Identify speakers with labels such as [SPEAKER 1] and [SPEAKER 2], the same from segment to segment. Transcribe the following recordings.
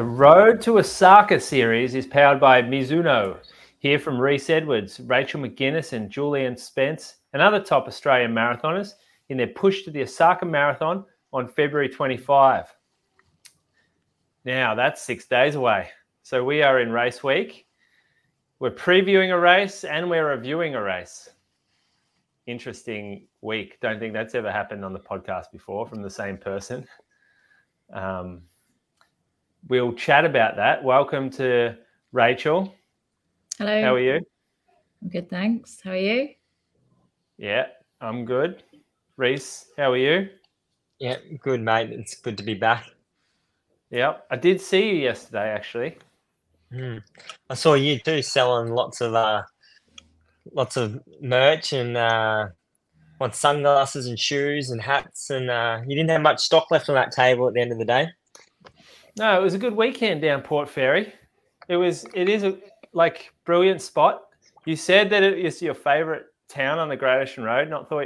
[SPEAKER 1] The Road to Osaka series is powered by Mizuno. Hear from Reece Edwards, Rachel McGuinness, and Julian Spence, and other top Australian marathoners in their push to the Osaka Marathon on February 25. Now, that's six days away. So we are in race week. We're previewing a race and we're reviewing a race. Interesting week. Don't think that's ever happened on the podcast before from the same person. Um, we'll chat about that. Welcome to Rachel.
[SPEAKER 2] Hello.
[SPEAKER 1] How are you?
[SPEAKER 2] I'm good, thanks. How are you?
[SPEAKER 1] Yeah, I'm good. Reece, how are you?
[SPEAKER 3] Yeah, good, mate. It's good to be back.
[SPEAKER 1] Yeah, I did see you yesterday, actually.
[SPEAKER 3] Mm. I saw you too selling lots of uh, lots of merch and uh, what sunglasses and shoes and hats, and uh, you didn't have much stock left on that table at the end of the day.
[SPEAKER 1] No, it was a good weekend down Port Fairy. It was. It is a like brilliant spot. You said that it is your favourite town on the Great Ocean Road, and I thought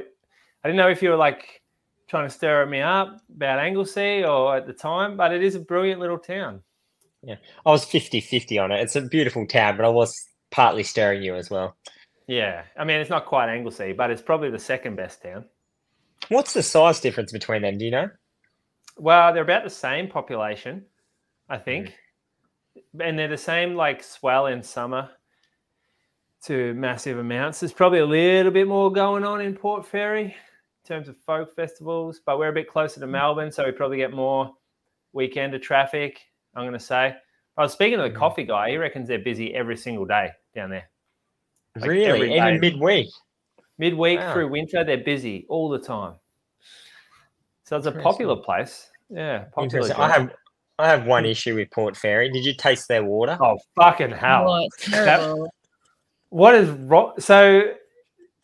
[SPEAKER 1] I didn't know if you were like trying to stir me up about Anglesea or at the time, but it is a brilliant little town.
[SPEAKER 3] Yeah, I was 50-50 on it. It's a beautiful town, but I was partly stirring you as well.
[SPEAKER 1] Yeah, I mean it's not quite Anglesea, but it's probably the second best town.
[SPEAKER 3] What's the size difference between them? Do you know?
[SPEAKER 1] Well, they're about the same population, I think, mm. and they're the same like swell in summer to massive amounts. There's probably a little bit more going on in Port Fairy in terms of folk festivals, but we're a bit closer to Melbourne, so we probably get more weekend of traffic. I'm going to say. I was speaking to the mm. coffee guy. He reckons they're busy every single day down there.
[SPEAKER 3] Like really? Even midweek?
[SPEAKER 1] Midweek wow. through winter, they're busy all the time. So it's a popular place. Yeah, popular.
[SPEAKER 3] I have I have one issue with Port Fairy. Did you taste their water?
[SPEAKER 1] Oh fucking hell! Oh, that, what is wrong? So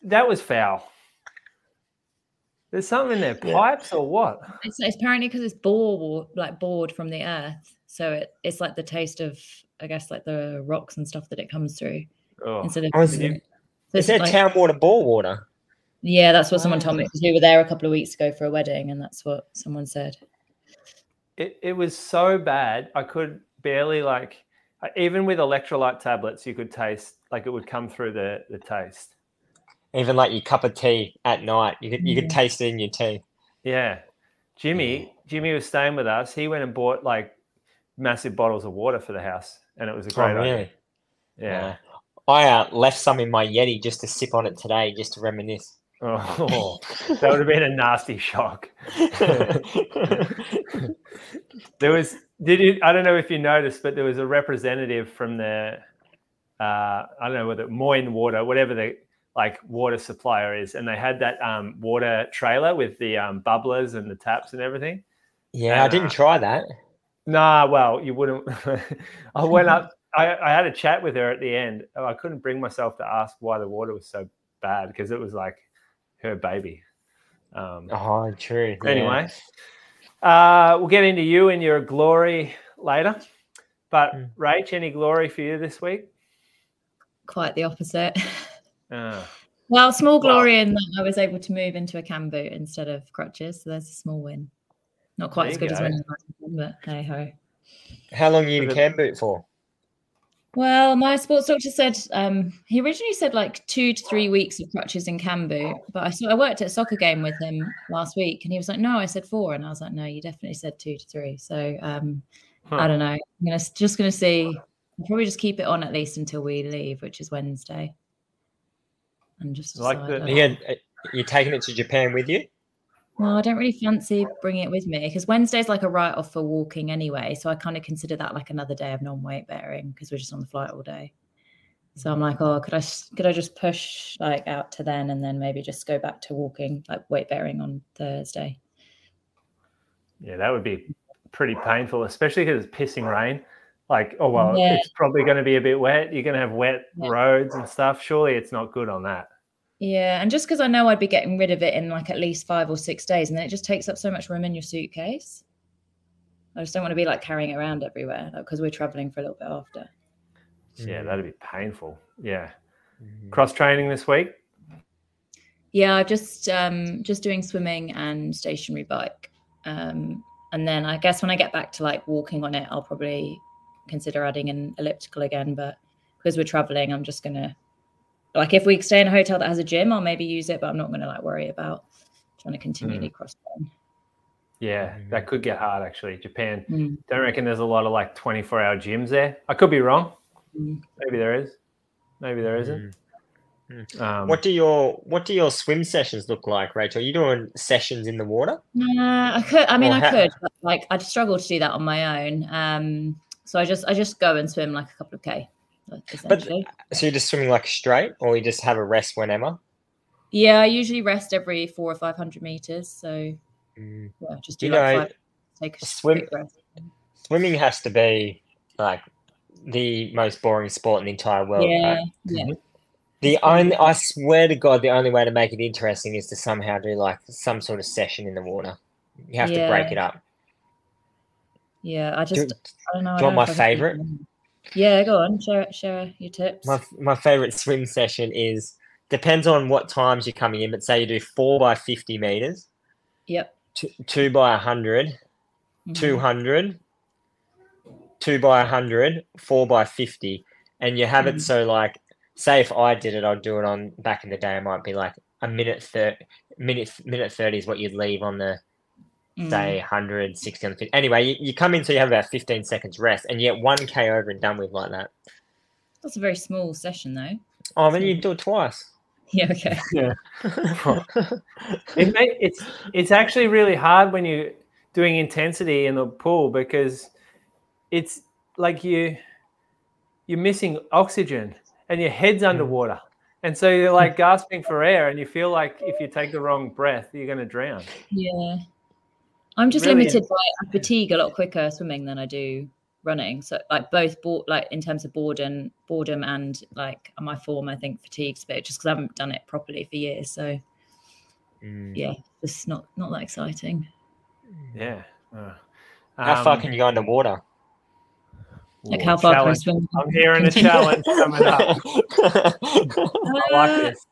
[SPEAKER 1] that was foul. There's something in their pipes yeah. or what?
[SPEAKER 2] It's, it's apparently because it's bore like bored from the earth, so it, it's like the taste of I guess like the rocks and stuff that it comes through.
[SPEAKER 1] Oh.
[SPEAKER 2] Instead of
[SPEAKER 3] oh, is, it, is that like, town water bore water?
[SPEAKER 2] Yeah, that's what someone told me because we were there a couple of weeks ago for a wedding, and that's what someone said.
[SPEAKER 1] It it was so bad I could barely like even with electrolyte tablets you could taste like it would come through the the taste.
[SPEAKER 3] Even like your cup of tea at night, you could you could taste it in your tea.
[SPEAKER 1] Yeah, Jimmy Jimmy was staying with us. He went and bought like massive bottles of water for the house, and it was a oh, great oh, really? idea. Yeah.
[SPEAKER 3] I uh, left some in my Yeti just to sip on it today, just to reminisce.
[SPEAKER 1] Oh, that would have been a nasty shock. there was, did you? I don't know if you noticed, but there was a representative from the, uh, I don't know whether Moyne Water, whatever the like water supplier is, and they had that um, water trailer with the um, bubblers and the taps and everything.
[SPEAKER 3] Yeah, and, I didn't uh, try that.
[SPEAKER 1] Nah, well, you wouldn't. I went up. I, I had a chat with her at the end. I couldn't bring myself to ask why the water was so bad because it was like her baby.
[SPEAKER 3] Um, oh, true.
[SPEAKER 1] Anyway, yeah. uh, we'll get into you and your glory later. But mm. Rach, any glory for you this week?
[SPEAKER 2] Quite the opposite. Uh, well, small glory well, in that I was able to move into a cam boot instead of crutches, so there's a small win. Not quite as good go. as when, but hey ho.
[SPEAKER 3] How long are you in cam boot for?
[SPEAKER 2] Well, my sports doctor said um, he originally said like two to three weeks of crutches in cam boot, but I saw I worked at a soccer game with him last week, and he was like, "No, I said four. and I was like, "No, you definitely said two to three. So um, huh. I don't know. I'm gonna just gonna see. I'll probably just keep it on at least until we leave, which is Wednesday. And just
[SPEAKER 3] like the, yeah, you're taking it to Japan with you.
[SPEAKER 2] Well, I don't really fancy bringing it with me because Wednesday's like a write off for walking anyway. So I kind of consider that like another day of non weight bearing because we're just on the flight all day. So I'm like, oh, could I could I just push like out to then and then maybe just go back to walking like weight bearing on Thursday?
[SPEAKER 1] Yeah, that would be pretty painful, especially because it's pissing rain. Like, oh well, yeah. it's probably going to be a bit wet. You're going to have wet yeah. roads and stuff. Surely it's not good on that.
[SPEAKER 2] Yeah, and just because I know I'd be getting rid of it in like at least five or six days, and then it just takes up so much room in your suitcase. I just don't want to be like carrying it around everywhere because like, we're traveling for a little bit after.
[SPEAKER 1] Yeah, that'd be painful. Yeah, mm-hmm. cross training this week.
[SPEAKER 2] Yeah, I'm just um, just doing swimming and stationary bike. Um, and then I guess when I get back to like walking on it, I'll probably consider adding an elliptical again. But because we're traveling, I'm just gonna like if we stay in a hotel that has a gym, I'll maybe use it, but I'm not gonna like worry about trying to continually
[SPEAKER 1] Mm.
[SPEAKER 2] cross train.
[SPEAKER 1] Yeah, that could get hard actually. Japan.
[SPEAKER 2] Mm.
[SPEAKER 1] Don't reckon there's a lot of like 24 hour gyms there. I could be wrong.
[SPEAKER 2] Mm.
[SPEAKER 1] Maybe there is. Maybe there isn't.
[SPEAKER 3] Mm.
[SPEAKER 1] Um,
[SPEAKER 3] What do your what do your swim sessions look like, Rachel? Are you doing sessions in the water?
[SPEAKER 2] Nah, I could. I mean,
[SPEAKER 3] Or
[SPEAKER 2] I
[SPEAKER 3] ha-
[SPEAKER 2] could, but like I'd struggle to do that on my own. Um, so I just I just go and swim like a couple of k, essentially.
[SPEAKER 3] So you're just swimming like straight, or you just have a rest whenever?
[SPEAKER 2] yeah, I usually rest every four or five hundred meters. So
[SPEAKER 3] Mm.
[SPEAKER 2] yeah, just do
[SPEAKER 3] You
[SPEAKER 2] like
[SPEAKER 3] know,
[SPEAKER 2] five, take a
[SPEAKER 3] swim-
[SPEAKER 2] rest.
[SPEAKER 3] Swimming has to be like the most boring sport in the entire world. right?
[SPEAKER 2] Yeah, yeah.
[SPEAKER 3] The only, I swear to God, the only way to make it interesting is to somehow do like some sort of session in the water. You have to break it up.
[SPEAKER 2] Yeah, I
[SPEAKER 3] Do,
[SPEAKER 2] just I don't know.
[SPEAKER 3] Do you want my
[SPEAKER 2] favorite? Could do
[SPEAKER 3] favourite?
[SPEAKER 2] them. Yeah, go on. Share share your tips.
[SPEAKER 3] my my favorite swim session is depends on what times you're coming in, but say you do four by fifty meters,
[SPEAKER 2] Yep.
[SPEAKER 3] two, two by 100,
[SPEAKER 2] Mhm.
[SPEAKER 3] 200, two by 100, four by 50. And you have
[SPEAKER 2] Mhm.
[SPEAKER 3] it so, like, say if I did it, I'd do it on back in the day, it might be like a minute, thir- minute, minute 30 is what you'd leave on the,
[SPEAKER 2] Mm.
[SPEAKER 3] say, 160 on the 50. Anyway, you, you come in so you have about 15 seconds rest and you get 1K over and done with like that.
[SPEAKER 2] That's a very small session, though.
[SPEAKER 3] Oh, then you do it twice.
[SPEAKER 2] Yeah. Okay.
[SPEAKER 1] it may, it's it's actually really hard when you're doing intensity in the pool because it's like you you're missing oxygen and your head's underwater and so you're like gasping for air and you feel like if you take the wrong breath you're going to drown
[SPEAKER 2] Yeah. I'm just
[SPEAKER 1] Really
[SPEAKER 2] limited by I fatigue a lot quicker swimming than I do running. So like both board like in terms of boredom boredom and like my form I think fatigues a bit just because I haven't done it properly for years. So
[SPEAKER 3] Mm.
[SPEAKER 2] yeah, it's not not that exciting.
[SPEAKER 1] yeah Uh,
[SPEAKER 3] How far
[SPEAKER 1] um,
[SPEAKER 3] can you go underwater?
[SPEAKER 2] Like
[SPEAKER 1] ooh,
[SPEAKER 2] how far can I swim?
[SPEAKER 1] I'm hearing a challenge coming up i like
[SPEAKER 2] Uh,
[SPEAKER 1] this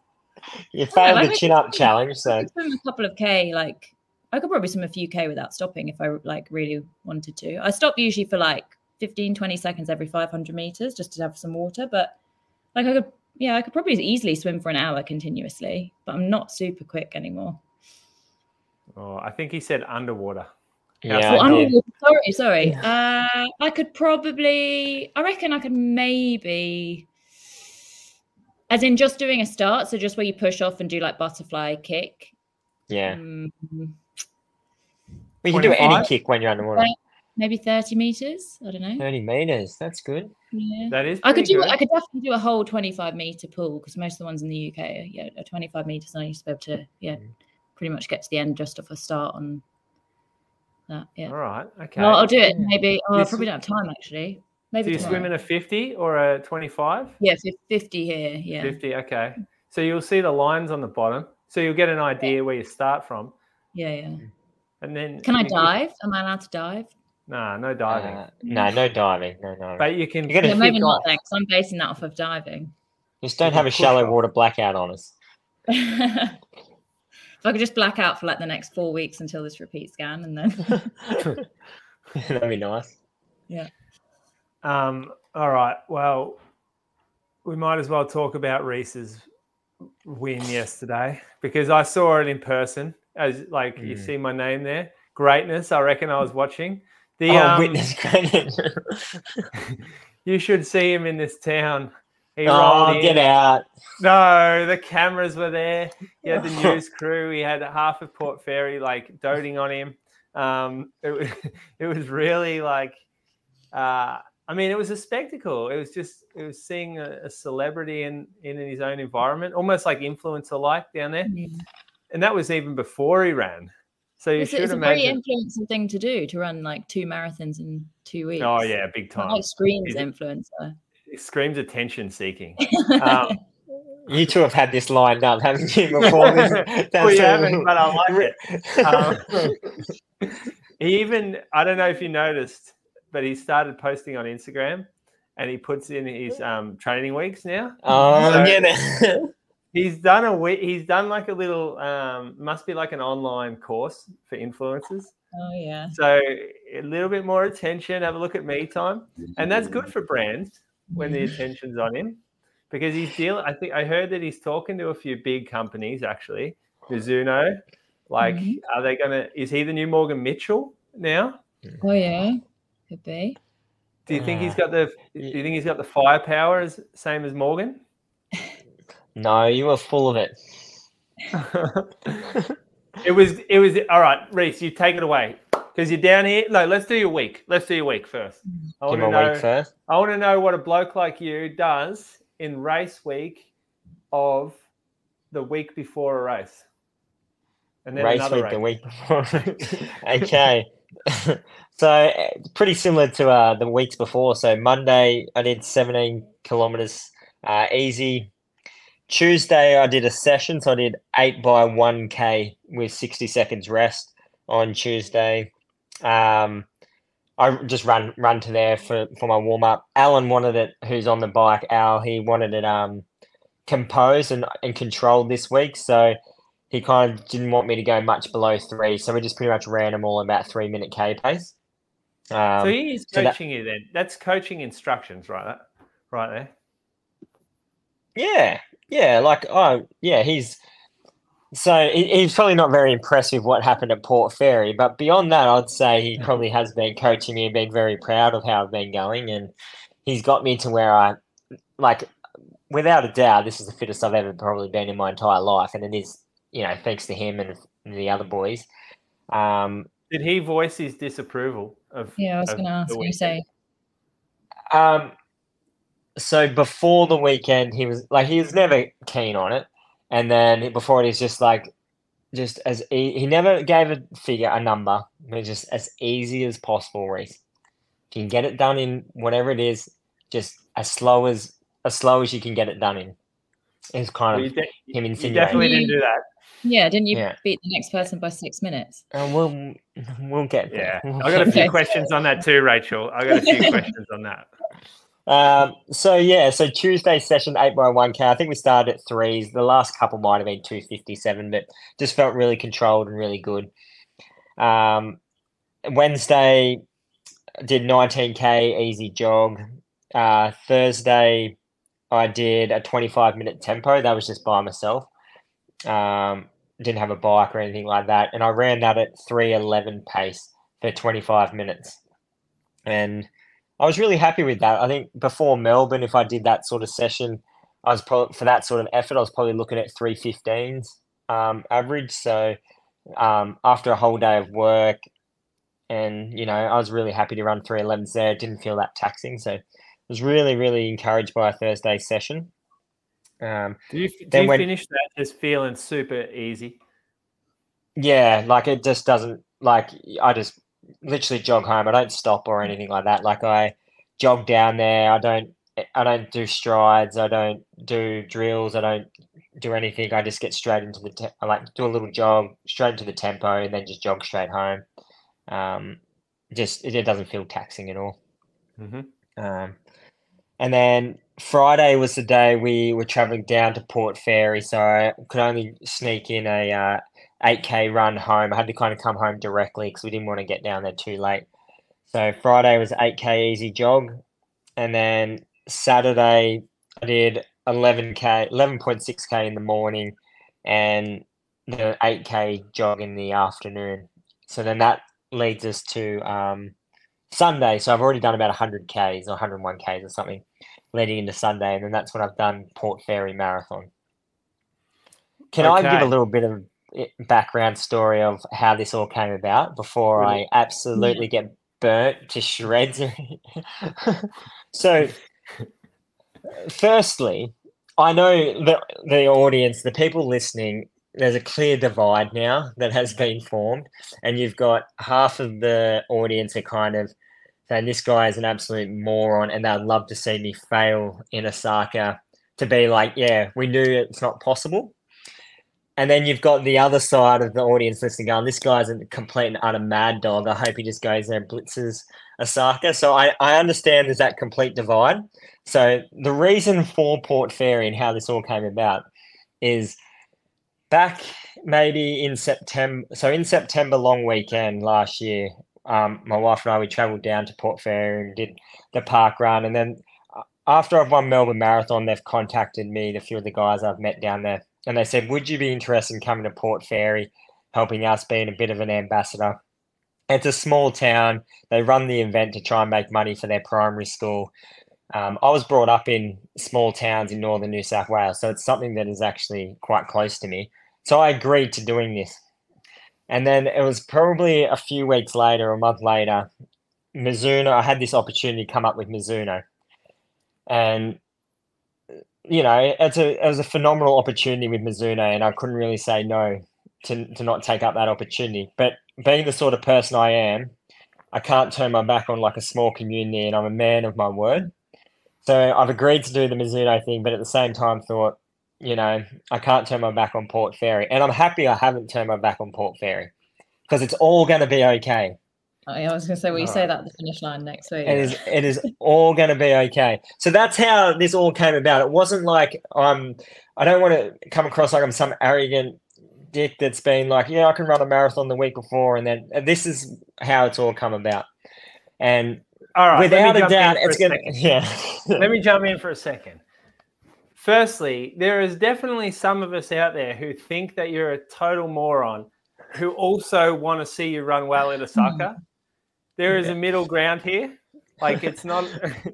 [SPEAKER 3] you failed
[SPEAKER 2] like
[SPEAKER 3] the chin up challenge, so
[SPEAKER 2] swim a couple of k like I could probably swim a few k without stopping if I like really wanted to. I stop usually for like 15 20 seconds every 500 meters just to have some water, but like I could yeah, I could probably easily swim for an hour continuously, but I'm not super quick anymore.
[SPEAKER 1] oh, i think he said underwater
[SPEAKER 3] yeah.
[SPEAKER 1] Yeah,
[SPEAKER 2] Oh, underwater, sorry, sorry. Uh, I could probably, I reckon I could maybe, as in just doing a start, so just where you push off and do like butterfly kick.
[SPEAKER 3] Yeah.
[SPEAKER 2] Mm,
[SPEAKER 3] We can do any kick when you're underwater.
[SPEAKER 2] Right. maybe 30 meters. I don't know.
[SPEAKER 3] 30 meters. That's good.
[SPEAKER 2] Yeah.
[SPEAKER 1] that is
[SPEAKER 2] I could do.
[SPEAKER 1] good.
[SPEAKER 2] I could definitely do a whole twenty-five meter pool because most of the ones in the UK, are, yeah, are twenty-five meters, and I used to be able to, yeah,
[SPEAKER 3] Mm.
[SPEAKER 2] pretty much get to the end just off a start on that. Yeah,
[SPEAKER 1] all right okay
[SPEAKER 2] well, I'll do it maybe. Oh,
[SPEAKER 1] You
[SPEAKER 2] I probably don't have time actually. Maybe.
[SPEAKER 1] do
[SPEAKER 2] Maybe
[SPEAKER 1] you
[SPEAKER 2] tomorrow.
[SPEAKER 1] swim in a 50 or a 25
[SPEAKER 2] Yeah, fifty here. Yeah,
[SPEAKER 1] 50 okay so you'll see the lines on the bottom so you'll get an idea where you start from
[SPEAKER 2] yeah, yeah.
[SPEAKER 1] And then
[SPEAKER 2] Can I
[SPEAKER 1] you can-
[SPEAKER 2] dive? Am I allowed to dive?
[SPEAKER 1] nah no diving
[SPEAKER 3] Uh, no, no diving. No, no.
[SPEAKER 1] but you can
[SPEAKER 3] You gotta
[SPEAKER 2] Yeah, maybe not
[SPEAKER 1] off.
[SPEAKER 2] then, because I'm basing that off of diving.
[SPEAKER 3] Just don't have a shallow water blackout on us.
[SPEAKER 2] if I could just black out for like the next four weeks until this repeat scan, and then
[SPEAKER 3] That'd be nice. Yeah.
[SPEAKER 1] Um all right well we might as well talk about reece's win yesterday because i saw it in person as like you
[SPEAKER 3] Mm.
[SPEAKER 1] see my name there greatness i reckon i was watching the
[SPEAKER 3] oh,
[SPEAKER 1] um,
[SPEAKER 3] witness credit.
[SPEAKER 1] you should see him in this town he
[SPEAKER 3] oh,
[SPEAKER 1] rolled in.
[SPEAKER 3] get out.
[SPEAKER 1] No, the cameras were there. He had the news crew. He had half of Port Fairy like doting on him. Um, it, was, it was really like, uh, I mean, it was a spectacle. It was just, it was seeing a, a celebrity in, in his own environment, almost like influencer like down there. And that was even before he ran. So you
[SPEAKER 2] it's,
[SPEAKER 1] should
[SPEAKER 2] it's a very
[SPEAKER 1] imagine.
[SPEAKER 2] influencer thing to do to run like two marathons in two weeks.
[SPEAKER 1] Oh yeah, big
[SPEAKER 2] It's not
[SPEAKER 1] time.
[SPEAKER 2] like screams
[SPEAKER 1] it-
[SPEAKER 2] influencer.
[SPEAKER 1] It screams attention seeking. Um,
[SPEAKER 3] You two have had this lined up, haven't you? Before this,
[SPEAKER 1] well, you
[SPEAKER 3] That's, uh,
[SPEAKER 1] haven't, but I like it. Um, he even I don't know if you noticed, but he started posting on Instagram, and he puts in his um, training weeks now.
[SPEAKER 3] Oh,
[SPEAKER 1] So-
[SPEAKER 3] get it.
[SPEAKER 1] He's done a week. He's done like a little. Um, must be like an online course for influencers.
[SPEAKER 2] Oh yeah.
[SPEAKER 1] So a little bit more attention. Have a look at me time, and that's good for brands when the attention's on him, because he's dealing. I think I heard that he's talking to a few big companies actually. Mizuno, like,
[SPEAKER 2] Mhm.
[SPEAKER 1] are they gonna? Is he the new Morgan Mitchell now?
[SPEAKER 2] Oh yeah. Could be.
[SPEAKER 1] Do you think he's got the? Do you think he's got the firepower as same as Morgan?
[SPEAKER 3] No, you were full of it.
[SPEAKER 1] it was. It was. All right, Reece, you take it away because you're down here. No, let's do your week. Let's do your week first. I want to know.
[SPEAKER 3] week first.
[SPEAKER 1] I want to know what a bloke like you does in race week of the week before a race, and then
[SPEAKER 3] race week
[SPEAKER 1] race.
[SPEAKER 3] the week before. okay. so uh, pretty similar to uh, the weeks before. So Monday I did 17 kilometers uh, easy. Tuesday I did a session, so I did eight by one k with 60 seconds rest on Tuesday. Um, I just run run to there for, for my warm up. Alan wanted it, who's on the bike. Al, he wanted it um composed and, and controlled this week, so he kind of didn't want me to go much below three, so we just pretty much ran them all about three minute k pace. Um,
[SPEAKER 1] So he is
[SPEAKER 3] so that-
[SPEAKER 1] coaching you then. That's coaching instructions, right? Right there.
[SPEAKER 3] yeah, yeah, like oh yeah, he's so he, he's probably not very impressed with what happened at Port Fairy, but beyond that, I'd say he probably has been coaching me and been very proud of how I've been going, and he's got me to where I like, without a doubt, this is the fittest I've ever probably been in my entire life, and it is you know thanks to him and the other boys. Um,
[SPEAKER 1] Did he voice his disapproval of?
[SPEAKER 2] Yeah, I was going to ask
[SPEAKER 1] the
[SPEAKER 2] you. Say.
[SPEAKER 3] Um, so before the weekend, he was like he was never keen on it, and then before it, he's just like, just as e- he never gave a figure, a number, but just as easy as possible, Reece. If you can get it done in whatever it is, just as slow as as slow as you can get it done in. Is kind
[SPEAKER 1] Well,
[SPEAKER 3] of
[SPEAKER 1] de-
[SPEAKER 3] him
[SPEAKER 1] you
[SPEAKER 3] insinuating.
[SPEAKER 1] definitely didn't do that.
[SPEAKER 2] Yeah, didn't you
[SPEAKER 3] Yeah.
[SPEAKER 2] beat the next person by six minutes?
[SPEAKER 3] And we'll we'll get
[SPEAKER 1] Yeah,
[SPEAKER 3] there. We'll
[SPEAKER 1] I got a few questions on that too, Rachel. I got a few questions on that.
[SPEAKER 3] Um, so yeah, so Tuesday session eight by one k. I think we started at threes. The last couple might have been two fifty seven, but just felt really controlled and really good. Um, Wednesday did nineteen k easy jog. Uh, Thursday I did a twenty five minute tempo. That was just by myself. Um, didn't have a bike or anything like that, and I ran that at three eleven pace for twenty five minutes, and I was really happy with that. I think before Melbourne, if I did that sort of session, I was probably for that sort of effort, I was probably looking at three fifteens um, average. So um, after a whole day of work, and you know, I was really happy to run three elevens there. It didn't feel that taxing, so I was really, really encouraged by a Thursday session. Um,
[SPEAKER 1] Do you, do
[SPEAKER 3] Then
[SPEAKER 1] you
[SPEAKER 3] when-
[SPEAKER 1] finish that just feeling super easy?
[SPEAKER 3] Yeah, like it just doesn't like I just literally jog home. I don't stop or anything like that. Like I jog down there. I don't I don't do strides. I don't do drills. I don't do anything. I just get straight into the te- I like do a little jog straight into the tempo and then just jog straight home. Um, just it, it doesn't feel taxing at all.
[SPEAKER 1] hmm
[SPEAKER 3] Um, and then Friday was the day we were traveling down to Port Fairy, so I could only sneak in a uh, 8k run home. I had to kind of come home directly because we didn't want to get down there too late. So Friday was 8k easy jog, and then Saturday I did 11k, 11.6k in the morning, and the 8k jog in the afternoon. So then that leads us to um, Sunday. So I've already done about 100 k's or 101 k's or something leading into Sunday, and then that's when I've done Port Fairy Marathon. Can I give a little bit of background story of how this all came about before I
[SPEAKER 1] Brilliant.
[SPEAKER 3] absolutely get burnt to shreds? so, firstly, I know that the audience, the people listening, there's a clear divide now that has been formed, and you've got half of the audience are kind of saying this guy is an absolute moron, and they'd love to see me fail in Osaka to be like, yeah, we knew it's not possible. And then you've got the other side of the audience listening going, this guy's a complete and utter mad dog. I hope he just goes there and blitzes Osaka. So I, I understand there's that complete divide. So the reason for Port Fairy and how this all came about is back maybe in September. So in September long weekend last year, um, my wife and I we travelled down to Port Fairy and did the park run, and then after I've won Melbourne Marathon, they've contacted me, a few of the guys I've met down there, and they said, "Would you be interested in coming to Port Fairy, helping us being a bit of an ambassador?" It's a small town. They run the event to try and make money for their primary school. Um, I was brought up in small towns in northern New South Wales, so it's something that is actually quite close to me. So I agreed to doing this. And then it was probably a few weeks later, a month later, Mizuno, I had this opportunity to come up with Mizuno. And, you know, it's a, it was a phenomenal opportunity with Mizuno, and I couldn't really say no to, to not take up that opportunity. But being the sort of person I am, I can't turn my back on like a small community, and I'm a man of my word. So I've agreed to do the Mizuno thing, but at the same time thought, you know, I can't turn my back on Port Fairy. And I'm happy I haven't turned my back on Port Fairy because it's all going to be okay.
[SPEAKER 2] Yeah, I was going to say, will you
[SPEAKER 3] All
[SPEAKER 2] say
[SPEAKER 3] right.
[SPEAKER 2] that at the finish line next week?
[SPEAKER 3] It is it is all going to be okay. So that's how this all came about. It wasn't like I'm I don't want to come across like I'm some arrogant dick that's been like, yeah, I can run a marathon the week before and then and this is how it's all come about. And
[SPEAKER 1] All right.
[SPEAKER 3] without a
[SPEAKER 1] jump
[SPEAKER 3] doubt it's going to yeah.
[SPEAKER 1] Let me jump in for a second. Firstly, there is definitely some of us out there who think that you're a total moron who also want to see you run well in Osaka. There is a middle ground here. Like it's not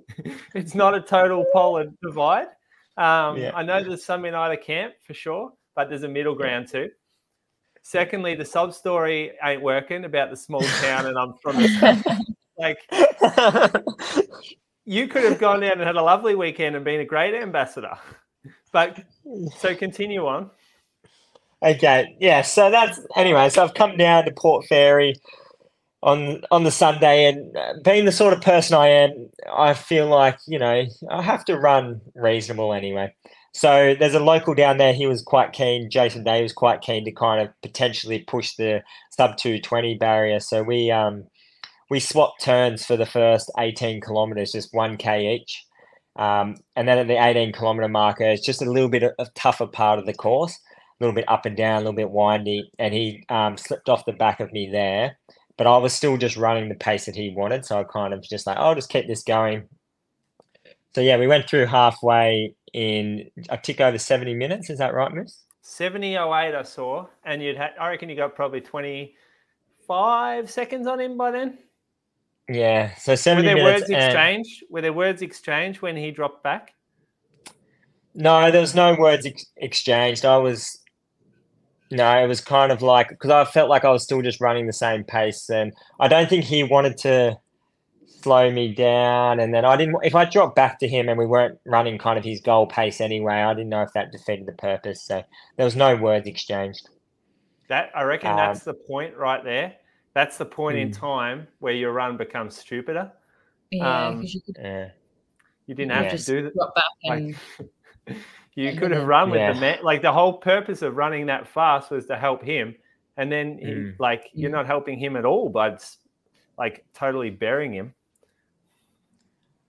[SPEAKER 1] it's not a total polar divide. Um,
[SPEAKER 3] Yeah.
[SPEAKER 1] I know there's some in either camp for sure, but there's a middle ground too. Secondly, the sub story ain't working about the small town and I'm from the like you could have gone down and had a lovely weekend and been a great ambassador. But so continue on.
[SPEAKER 3] Okay, yeah. So that's anyway. So I've come down to Port Fairy on on the Sunday, and uh, being the sort of person I am, I feel like you know I have to run reasonable anyway. So there's a local down there. He was quite keen. Jason Day was quite keen to kind of potentially push the sub two twenty barrier. So we um we swapped turns for the first eighteen kilometers, just one k each. Um, and then at the 18 kilometer marker, it's just a little bit of a tougher part of the course a little bit up and down, a little bit windy, and he um, slipped off the back of me there. But I was still just running the pace that he wanted, so I kind of just like, I'll just keep this going. So yeah, we went through halfway in a tick over seventy minutes. Is that right, Miss?
[SPEAKER 1] 7008 I saw, and you'd had I reckon you got probably 25 seconds on him by then.
[SPEAKER 3] Yeah. So
[SPEAKER 1] 70
[SPEAKER 3] Were
[SPEAKER 1] there
[SPEAKER 3] minutes.
[SPEAKER 1] words
[SPEAKER 3] and-
[SPEAKER 1] exchanged? Were there words exchanged when he dropped back?
[SPEAKER 3] No, there was no words ex- exchanged. I was, no, it was kind of like because I felt like I was still just running the same pace, and I don't think he wanted to slow me down. And then I didn't. If I dropped back to him and we weren't running kind of his goal pace anyway, I didn't know if that defeated the purpose. So there was no words exchanged.
[SPEAKER 1] That I reckon
[SPEAKER 3] Um,
[SPEAKER 1] that's the point right there. That's the point in
[SPEAKER 3] Hmm.
[SPEAKER 1] time where your run becomes stupider.
[SPEAKER 2] yeah,
[SPEAKER 1] um,
[SPEAKER 2] you could
[SPEAKER 3] Yeah.
[SPEAKER 1] You didn't
[SPEAKER 3] Yeah.
[SPEAKER 1] have to do that.
[SPEAKER 2] drop back
[SPEAKER 1] like-
[SPEAKER 2] and
[SPEAKER 1] You could have run with
[SPEAKER 3] Yeah.
[SPEAKER 1] the man. Like the whole purpose of running that fast was to help him, and then he,
[SPEAKER 3] Mm.
[SPEAKER 1] like you're
[SPEAKER 2] Mm.
[SPEAKER 1] not helping him at all, but s- like totally burying him.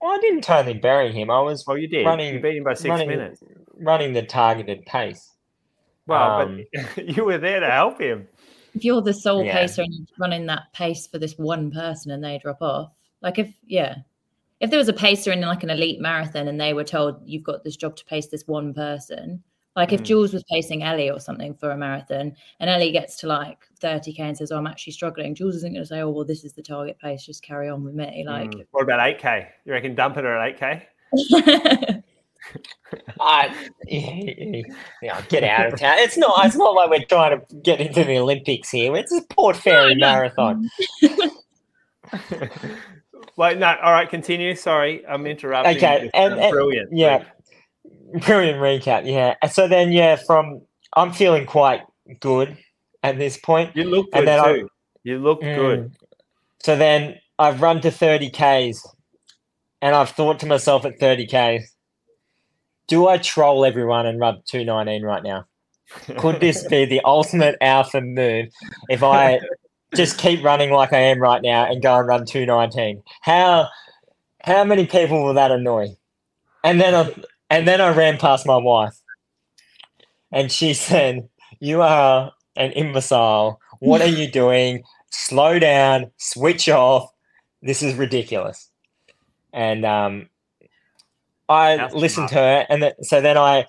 [SPEAKER 3] Well, I didn't totally bury him. I was
[SPEAKER 1] Well, you did. you
[SPEAKER 3] Running-
[SPEAKER 1] beat him by six
[SPEAKER 3] running,
[SPEAKER 1] minutes.
[SPEAKER 3] running the targeted pace.
[SPEAKER 1] Well,
[SPEAKER 3] um,
[SPEAKER 1] but you were there to help him.
[SPEAKER 2] if you're the sole
[SPEAKER 3] Yeah.
[SPEAKER 2] pacer and you're running that pace for this one person and they drop off, like if yeah, if there was a pacer in like an elite marathon and they were told you've got this job to pace this one person, like if
[SPEAKER 1] Mm.
[SPEAKER 2] Jules was pacing Ellie or something for a marathon and Ellie gets to like 30k and says, oh, I'm actually struggling, Jules isn't going to say, oh, well, this is the target pace, just carry on with me. Like,
[SPEAKER 1] Mm. what about 8k? You reckon dump it at 8k?
[SPEAKER 3] I, yeah, get out of town. It's not. It's not like we're trying to get into the Olympics here. It's a Port Fairy marathon.
[SPEAKER 1] Like no, all right, continue. Sorry, I'm interrupting.
[SPEAKER 3] Okay, and- and-
[SPEAKER 1] brilliant.
[SPEAKER 3] yeah. Brilliant recap. Yeah. So then, yeah, from I'm feeling quite good at this point.
[SPEAKER 1] you look
[SPEAKER 3] and
[SPEAKER 1] good
[SPEAKER 3] then I-
[SPEAKER 1] too. You look good.
[SPEAKER 3] Mm. So then I've run to 30 Ks and I've thought to myself at 30 Ks, do I troll everyone and run 219 right now? Could this be the ultimate alpha move if I just keep running like I am right now and go and run 219? How how many people will that annoy? And then I and then I ran past my wife. and she said, "You are an imbecile. What are you doing? Slow down. Switch off. This is ridiculous." And um, I listened to her, and then, so then I,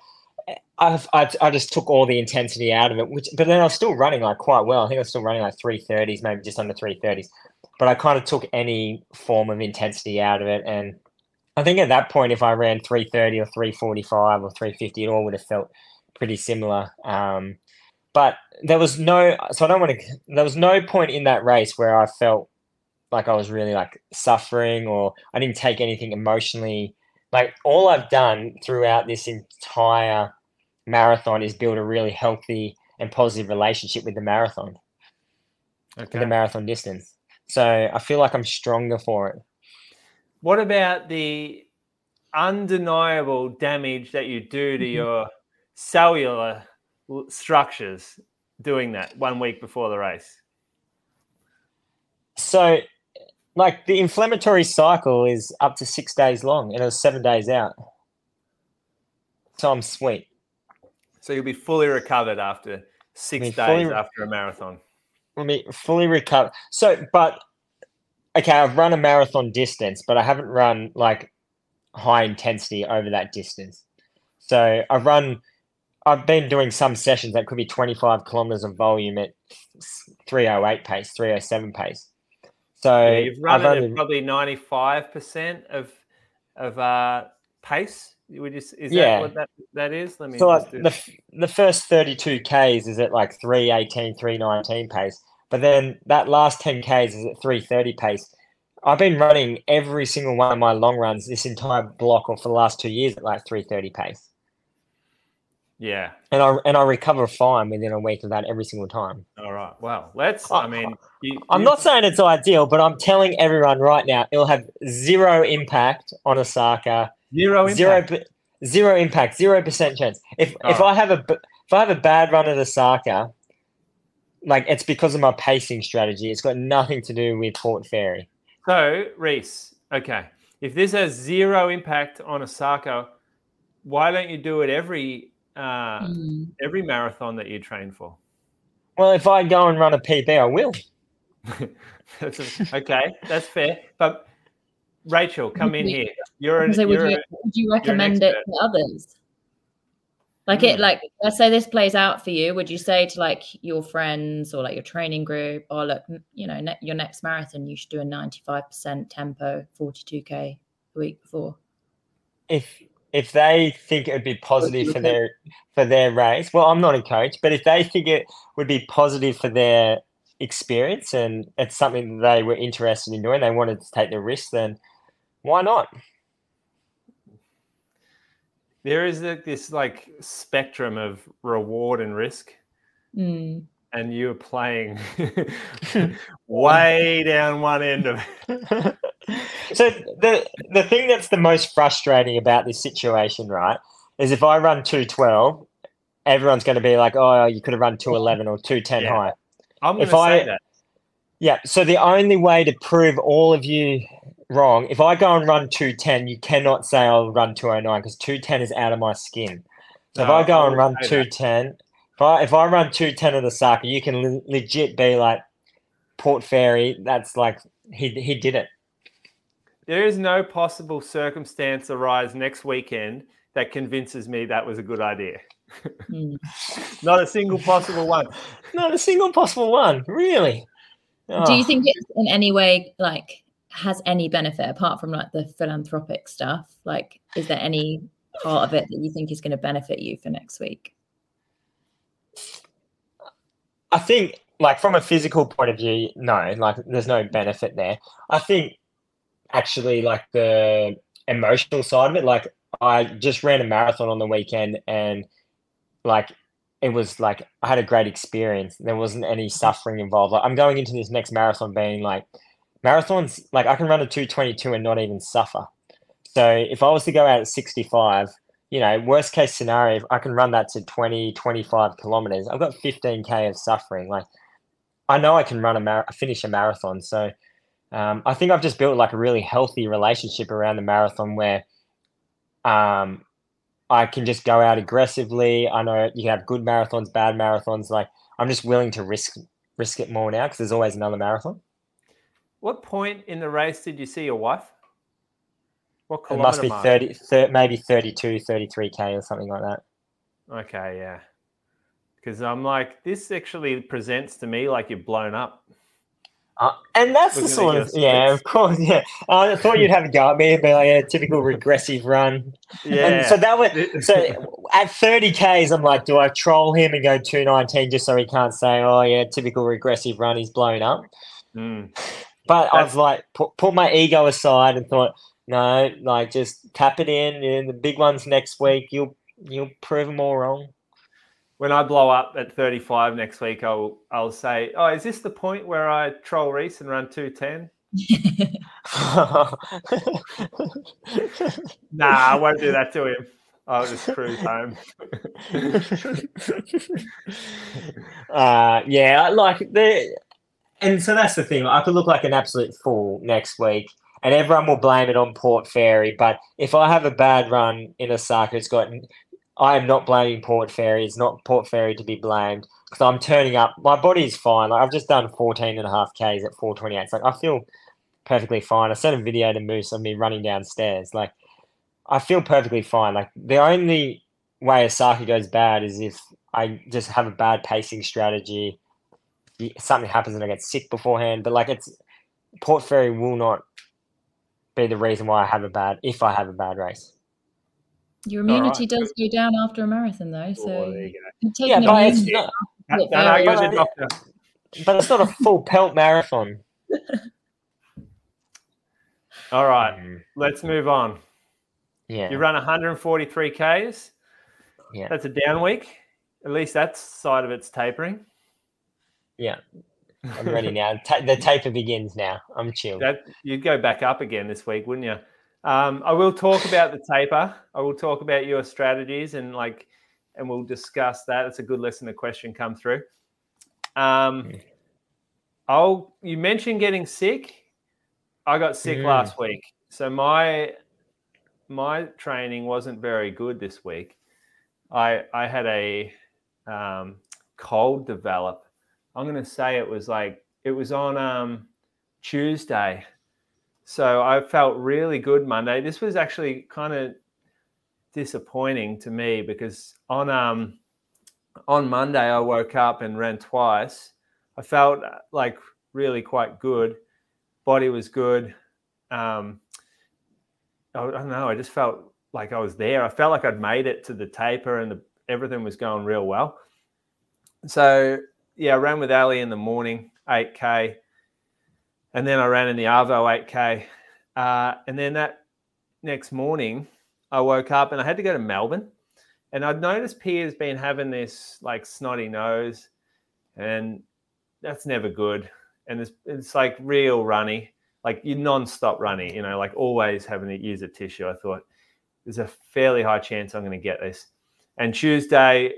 [SPEAKER 3] I, I, I just took all the intensity out of it. Which, but then I was still running like quite well. I think I was still running like three thirties, maybe just under three thirties. But I kind of took any form of intensity out of it, and I think at that point, if I ran three thirty or three forty five or three fifty, it all would have felt pretty similar. Um, but there was no, so I don't want to. There was no point in that race where I felt like I was really like suffering, or I didn't take anything emotionally like all I've done throughout this entire marathon is build a really healthy and positive relationship with the marathon, with the marathon distance. So I feel like I'm stronger for it.
[SPEAKER 1] What about the undeniable damage that you do to
[SPEAKER 2] Mhm.
[SPEAKER 1] your cellular structures doing that one week before the race?
[SPEAKER 3] So, like the inflammatory cycle is up to six days long, and it was seven days out. So I'm sweet.
[SPEAKER 1] So you'll be fully recovered after six days
[SPEAKER 3] re-
[SPEAKER 1] after a marathon.
[SPEAKER 3] Let me fully recover. So, but okay, I've run a marathon distance, but I haven't run like high intensity over that distance. So I've run, I've been doing some sessions that could be 25 kilometers of volume at 308 pace, 307 pace. So
[SPEAKER 1] Yeah, you've run
[SPEAKER 3] I've
[SPEAKER 1] it
[SPEAKER 3] only-
[SPEAKER 1] at probably ninety-five percent of of uh, pace. Would you, is
[SPEAKER 3] Yeah.
[SPEAKER 1] that what that, that is? Let me
[SPEAKER 3] So uh,
[SPEAKER 1] just
[SPEAKER 3] like
[SPEAKER 1] do
[SPEAKER 3] the f- the first 32 Ks is at like 318, 319 pace, but then that last 10 Ks is at 330 pace. I've been running every single one of my long runs this entire block or for the last two years at like 330 pace.
[SPEAKER 1] yeah.
[SPEAKER 3] And I and I recover fine within a week of that every single time.
[SPEAKER 1] All right. Well, let's.
[SPEAKER 3] I-
[SPEAKER 1] I mean, you,
[SPEAKER 3] I'm
[SPEAKER 1] you-
[SPEAKER 3] not saying it's ideal, but I'm telling everyone right now it'll have zero impact on Osaka.
[SPEAKER 1] Zero impact.
[SPEAKER 3] Zero, impact, zero percent chance. If if
[SPEAKER 1] Oh.
[SPEAKER 3] I have a b- if I have a bad run at Osaka, like it's because of my pacing strategy. It's got nothing to do with Port Fairy.
[SPEAKER 1] So, Reece, okay, if this has zero impact on Osaka, why don't you do it every uh,
[SPEAKER 2] Mm.
[SPEAKER 1] every marathon that you train for?
[SPEAKER 3] Well, if I go and run a PB, I will.
[SPEAKER 1] that's a- okay, that's fair. But Rachel, come in here. You're an,
[SPEAKER 2] So would,
[SPEAKER 1] you're
[SPEAKER 2] you,
[SPEAKER 1] a-
[SPEAKER 2] would you recommend it to others? Like it,
[SPEAKER 1] Hmm.
[SPEAKER 2] like let's say this plays out for you. Would you say to like your friends or like your training group, or look, you know, ne- your next marathon, you should do a ninety-five percent tempo, forty-two k the week before.
[SPEAKER 3] If if they think it would be positive for their for their race, well, I'm not a coach, but if they think it would be positive for their experience and it's something that they were interested in doing, they wanted to take the risk, then why not?
[SPEAKER 1] there is this like spectrum of reward and risk,
[SPEAKER 2] Mm.
[SPEAKER 1] and you're playing way down one end of it.
[SPEAKER 3] so the the thing that's the most frustrating about this situation, right, is if I run two twelve, everyone's going to be like, "Oh, you could have run two eleven or two ten
[SPEAKER 1] Yeah.
[SPEAKER 3] high."
[SPEAKER 1] I'm going
[SPEAKER 3] If
[SPEAKER 1] to say
[SPEAKER 3] I-
[SPEAKER 1] that.
[SPEAKER 3] Yeah. So the only way to prove all of you wrong, if I go and run two ten, you cannot say I'll run two oh nine because two ten is out of my skin. So if I go
[SPEAKER 1] I
[SPEAKER 3] and run 210,
[SPEAKER 1] that.
[SPEAKER 3] if I if I run two ten at Osaka, you can le- legit be like Port Fairy. That's like he he did it.
[SPEAKER 1] There is no possible circumstance arise next weekend that convinces me that was a good idea.
[SPEAKER 2] Mm.
[SPEAKER 1] Not a single possible one.
[SPEAKER 3] Not a single possible one, really.
[SPEAKER 2] Do
[SPEAKER 3] Oh.
[SPEAKER 2] you think it's in any way like has any benefit apart from like the philanthropic stuff? Like, is there any part of it that you think is going to benefit you for next week?
[SPEAKER 3] I think, like from a physical point of view, no, like there's no benefit there. I think actually, like the emotional side of it, like I just ran a marathon on the weekend, and like it was like I had a great experience. There wasn't any suffering involved. Like I'm going into this next marathon being like marathons, like I can run a 222 and not even suffer. So if I was to go out at 65, you know, worst case scenario, I can run that to 20, 25 kilometers. I've got 15k of suffering. Like, I know I can run a mar- finish a marathon. So, um, I think I've just built like a really healthy relationship around the marathon where, um, I can just go out aggressively. I know you have good marathons, bad marathons. Like I'm just willing to risk risk it more now because there's always another marathon.
[SPEAKER 1] What point in the race did you see your wife? What
[SPEAKER 3] It must be
[SPEAKER 1] mark?
[SPEAKER 3] 30, thir maybe 32, 33k or something like that.
[SPEAKER 1] Okay, yeah. Because I'm like, this actually presents to me like you're blown up.
[SPEAKER 3] Uh, and that's the
[SPEAKER 1] Looking
[SPEAKER 3] sort of yeah, of course, yeah. I thought you'd have a go at me but like a typical regressive run.
[SPEAKER 1] Yeah.
[SPEAKER 3] And so that was so at 30 Ks, I'm like, do I troll him and go 219 just so he can't say, oh yeah, typical regressive run, he's blown up.
[SPEAKER 1] Mm.
[SPEAKER 3] But I
[SPEAKER 1] That's-
[SPEAKER 3] was like, put, put my ego aside and thought, no, like just tap it in. And the big ones next week, you'll you'll prove them all wrong.
[SPEAKER 1] when I blow up at 35 next week, I'll I'll say, oh, is this the point where I troll Reece and run 210? Nah, I won't do that to him. I'll just cruise home.
[SPEAKER 3] uh, yeah, like the, and so that's the thing. I could look like an absolute fool next week, and everyone will blame it on Port Fairy. But if I have a bad run in Osaka, it's got. I am not blaming Port Fairy. It's not Port Fairy to be blamed because I'm turning up. My body is fine. Like I've just done 14 and a half Ks at 428. It's like I feel perfectly fine. I sent a video to Moose of me running downstairs. Like I feel perfectly fine. Like the only way Osaka goes bad is if I just have a bad pacing strategy. Y- Something happens and I get sick beforehand. But like it's Port Fairy will not be the reason why I have a bad if I have a bad race.
[SPEAKER 2] Your
[SPEAKER 1] All right.
[SPEAKER 2] immunity does go down after a marathon, though. So
[SPEAKER 1] Oh, there you
[SPEAKER 2] you're
[SPEAKER 3] Yeah, but it's not,
[SPEAKER 1] go.
[SPEAKER 2] Port
[SPEAKER 1] Don't argue with
[SPEAKER 3] Fairy.
[SPEAKER 1] the doctor.
[SPEAKER 3] but it's not a full pelt marathon.
[SPEAKER 1] All right,
[SPEAKER 3] Mm,
[SPEAKER 1] let's move on.
[SPEAKER 3] Yeah.
[SPEAKER 1] You run 143 Ks.
[SPEAKER 3] Yeah.
[SPEAKER 1] That's a down week. At least that side of it's tapering.
[SPEAKER 3] Yeah. I'm ready now. Ta- the taper begins now. I'm chilled.
[SPEAKER 1] That you'd go back up again this week, wouldn't you? Um, I will talk about the taper. I will talk about your strategies and like, and we'll discuss that. It's a good lesson. The question come through. Um,
[SPEAKER 3] Mm.
[SPEAKER 1] I'll. You mentioned getting sick. I got sick
[SPEAKER 3] Mm.
[SPEAKER 1] last week, so my my training wasn't very good this week. I I had a um, cold develop. I'm going to say it was like it was on um, Tuesday. So I felt really good Monday. This was actually kind of disappointing to me because on um on Monday I woke up and ran twice. I felt uh, like really quite good. Body was good. Um, I, I don't know. I just felt like I was there. I felt like I'd made it to the taper and the, everything was going real well. So yeah, I ran with Ali in the morning, 8k, and then I ran in the Arvo 8k, uh, and then that next morning I woke up and I had to go to Melbourne, and I'd noticed Pierre's been having this like snotty nose, and that's never good, and it's it's like real runny, like you non-stop runny, you know, like always having to use a tissue. I thought there's a fairly high chance I'm going to get this, and Tuesday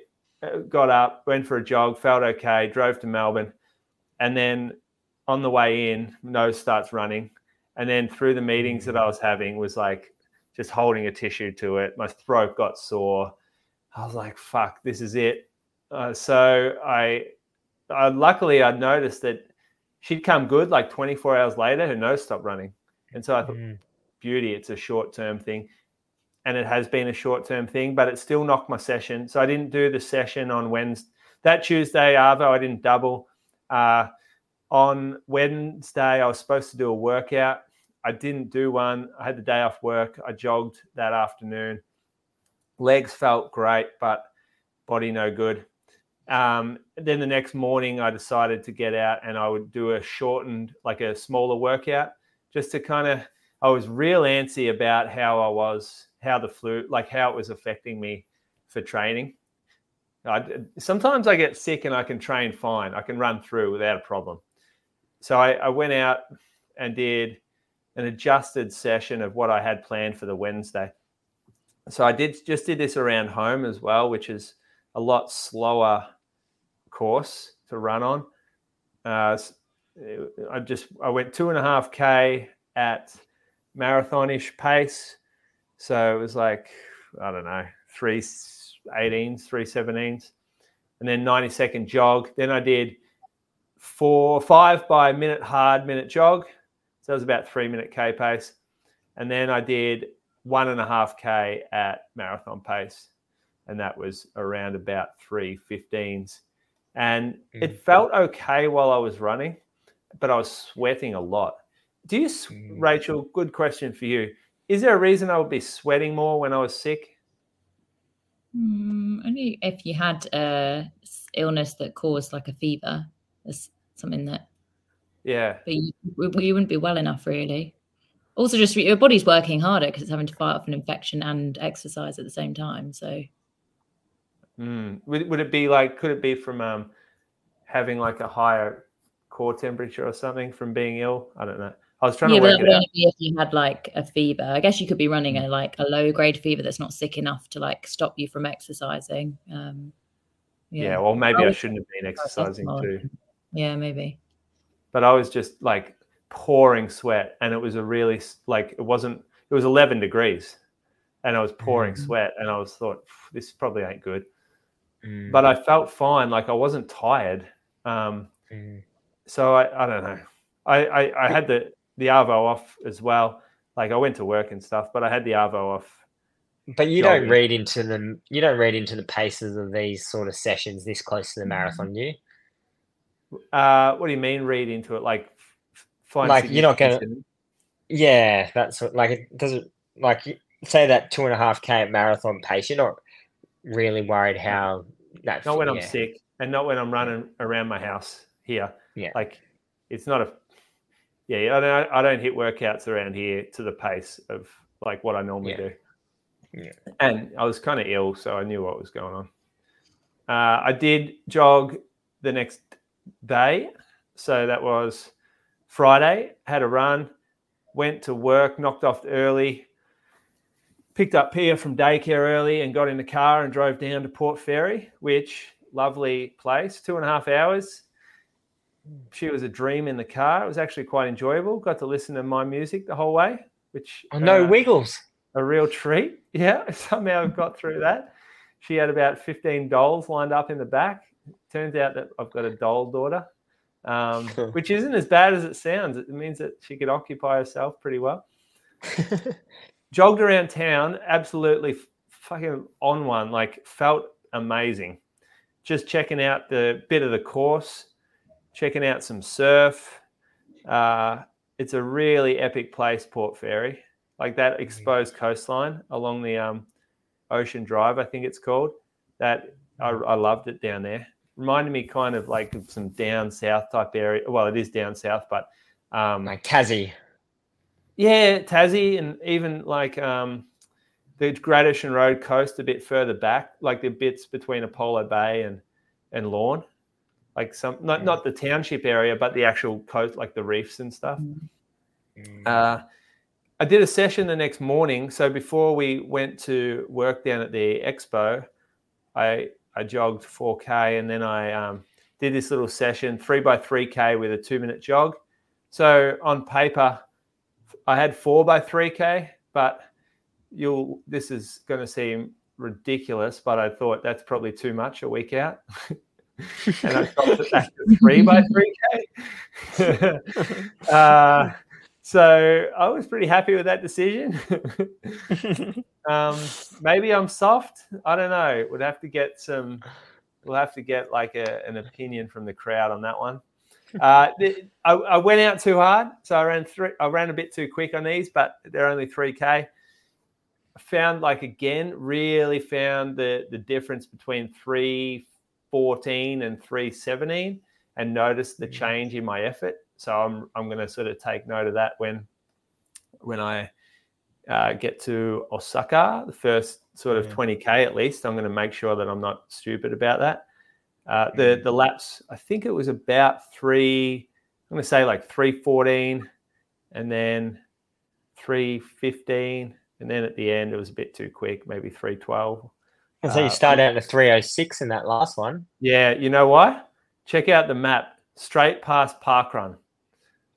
[SPEAKER 1] got up, went for a jog, felt okay, drove to Melbourne, and then on the way in, nose starts running, and then through the meetings that I was having was like just holding a tissue to it. My throat got sore. I was like, "Fuck, this is it." Uh, so I, I luckily I noticed that she'd come good like 24 hours later. Her nose stopped running, and so I thought,
[SPEAKER 3] Mm.
[SPEAKER 1] beauty, it's a short term thing. And it has been a short term thing, but it still knocked my session. So I didn't do the session on Wednesday. That Tuesday, Arvo, I didn't double. Uh, on Wednesday, I was supposed to do a workout. I didn't do one. I had the day off work. I jogged that afternoon. Legs felt great, but body no good. Um, then the next morning, I decided to get out and I would do a shortened, like a smaller workout, just to kind of. I was real antsy about how I was, how the flu, like how it was affecting me for training. I, sometimes I get sick and I can train fine. I can run through without a problem. So I, I went out and did an adjusted session of what I had planned for the Wednesday. So I did just did this around home as well, which is a lot slower course to run on. Uh, I just I went two and a half k at marathonish pace, so it was like I don't know three 18s, three 17s, and then 90 second jog. Then I did four, five by minute hard minute jog. So that was about three minute K pace. And then I did one and a half K at marathon pace. And that was around about three 15s. And
[SPEAKER 3] Mm.
[SPEAKER 1] it felt okay while I was running, but I was sweating a lot. Do you, s-
[SPEAKER 3] Mm.
[SPEAKER 1] Rachel? Good question for you. Is there a reason I would be sweating more when I was sick?
[SPEAKER 2] Mm, only if you had a illness that caused like a fever, that's something that,
[SPEAKER 1] Yeah.
[SPEAKER 2] but you, you wouldn't be well enough really. Also, just your body's working harder because it's having to fight off an infection and exercise at the same time. So
[SPEAKER 1] Mm. Would, would it be like, could it be from um, having like a higher core temperature or something from being ill? I don't know. I was trying
[SPEAKER 2] yeah,
[SPEAKER 1] to
[SPEAKER 2] but
[SPEAKER 1] work
[SPEAKER 2] that would
[SPEAKER 1] it out.
[SPEAKER 2] only be if you had like a fever. I guess you could be running a like a low grade fever that's not sick enough to like stop you from exercising. Um,
[SPEAKER 1] Yeah.
[SPEAKER 2] yeah,
[SPEAKER 1] well, maybe I
[SPEAKER 2] would-
[SPEAKER 1] shouldn't have been exercising too.
[SPEAKER 2] yeah, maybe.
[SPEAKER 1] But I was just like pouring sweat, and it was a really like it wasn't. It was 11 degrees, and I was pouring
[SPEAKER 2] Mm.
[SPEAKER 1] Sweat, and I was thought this probably ain't good.
[SPEAKER 3] Mm,
[SPEAKER 1] But I felt fine. Like I wasn't tired. Um,
[SPEAKER 3] mm.
[SPEAKER 1] so I, I don't know. I, I, I had the the arvo off as well. Like I went to work and stuff, but I had the arvo off.
[SPEAKER 3] But you
[SPEAKER 1] jogging.
[SPEAKER 3] don't read into them. You don't read into the paces of these sort of sessions this close to the marathon, do you?
[SPEAKER 1] Uh, what do you mean? Read into it? Like
[SPEAKER 3] Like, you're not gonna- Yeah, that's what, like it doesn't like say that two and a half k marathon pace. You're not really worried how that.
[SPEAKER 1] not when I'm sick, and not when I'm running around my house here.
[SPEAKER 3] Yeah.
[SPEAKER 1] like it's not a. Yeah, I don't. I don't hit workouts around here to the pace of like what I normally
[SPEAKER 3] Yeah.
[SPEAKER 1] do.
[SPEAKER 3] Yeah.
[SPEAKER 1] And I was kind of ill, so I knew what was going on. Uh, I did jog the next day, so that was Friday. Had a run, went to work, knocked off early, picked up Pia from daycare early, and got in the car and drove down to Port Fairy, which lovely place, two and a half hours. She was a dream in the car. It was actually quite enjoyable. Got to listen to my music the whole way, which
[SPEAKER 3] Oh, no
[SPEAKER 1] uh,
[SPEAKER 3] wiggles.
[SPEAKER 1] a real treat. Yeah, somehow got through that. She had about 15 dolls lined up in the back. Turns out that I've got a doll daughter, um, which isn't as bad as it sounds. It means that she could occupy herself pretty well. Jogged around town, absolutely fucking on one, like felt amazing. Just checking out the bit of the course, checking out some surf. Uh, it's a really epic place, Port Fairy like that exposed coastline along the um, Ocean Drive, I think it's called. That I, I loved it down there. Reminded me kind of like of some down south type area. Well, it is down south, but um,
[SPEAKER 3] like Tassie.
[SPEAKER 1] yeah, Tassie and even like um, the Great Road coast a bit further back, like the bits between Apollo Bay and and Lorne, like some not
[SPEAKER 3] Mm.
[SPEAKER 1] not the township area, but the actual coast, like the reefs and stuff.
[SPEAKER 3] Mm.
[SPEAKER 1] Uh, I did a session the next morning. So before we went to work down at the expo, I I jogged 4k and then I um, did this little session three by 3k with a two minute jog. So on paper, I had four by 3k, but you'll this is going to seem ridiculous, but I thought that's probably too much a week out. and I dropped it back to three by 3k. uh, so I was pretty happy with that decision. um, maybe I'm soft. I don't know. We'd have to get some. We'll have to get like a, an opinion from the crowd on that one. Uh, I, I went out too hard, so I ran three. I ran a bit too quick on these, but they're only three k. found like again, really found the the difference between three fourteen and three seventeen, and notice the
[SPEAKER 3] Mm.
[SPEAKER 1] change in my effort. So I'm I'm going to sort of take note of that when when I uh, get to Osaka, the first sort of
[SPEAKER 3] Yeah.
[SPEAKER 1] 20k at least. I'm going to make sure that I'm not stupid about that. Uh, the
[SPEAKER 3] Mm.
[SPEAKER 1] the laps, I think it was about three. I'm going to say like 314, and then 315, and then at the end it was a bit too quick, maybe 312.
[SPEAKER 3] So
[SPEAKER 1] Uh,
[SPEAKER 3] you started out at 306 in that last one.
[SPEAKER 1] Yeah, you know why? Check out the map. Straight past Parkrun.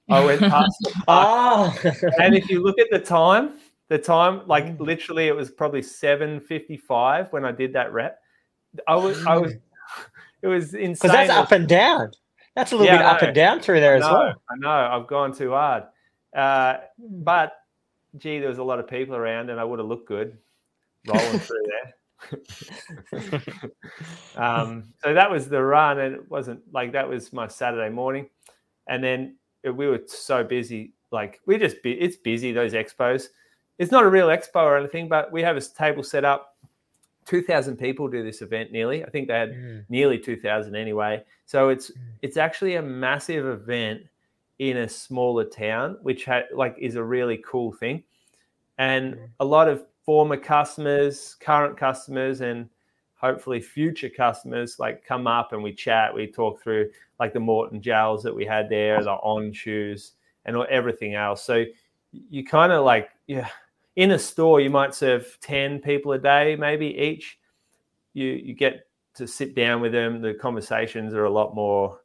[SPEAKER 1] I went past the park
[SPEAKER 3] Oh,
[SPEAKER 1] and if you look at the time, The time, like
[SPEAKER 3] Mm.
[SPEAKER 1] literally, it was probably seven fifty-five when I did that rep. I was, I was, it was insane.
[SPEAKER 3] Because that's up and down. That's a little
[SPEAKER 1] Yeah,
[SPEAKER 3] bit up and down through there
[SPEAKER 1] I
[SPEAKER 3] as well.
[SPEAKER 1] I know. I've gone too hard. Uh, but gee, there was a lot of people around, and I would have looked good rolling through there. um, so that was the run, and it wasn't like that was my Saturday morning, and then uh, we were so busy. Like we just be, it's busy those expos. It's not a real expo or anything, but we have a table set up. Two thousand people do this event nearly. I think they had
[SPEAKER 3] Mm.
[SPEAKER 1] nearly 2000 anyway so it's
[SPEAKER 3] Mm.
[SPEAKER 1] it's actually a massive event in a smaller town which ha- like is a really cool thing and
[SPEAKER 3] Mm.
[SPEAKER 1] a lot of former customers current customers and hopefully future customers like come up and we chat we talk through like the Maurten gels that we had there the on shoes and everything else. So you kind of like yeah in a store you might serve 10 people a day maybe each. You you get to sit down with them the conversations are a lot more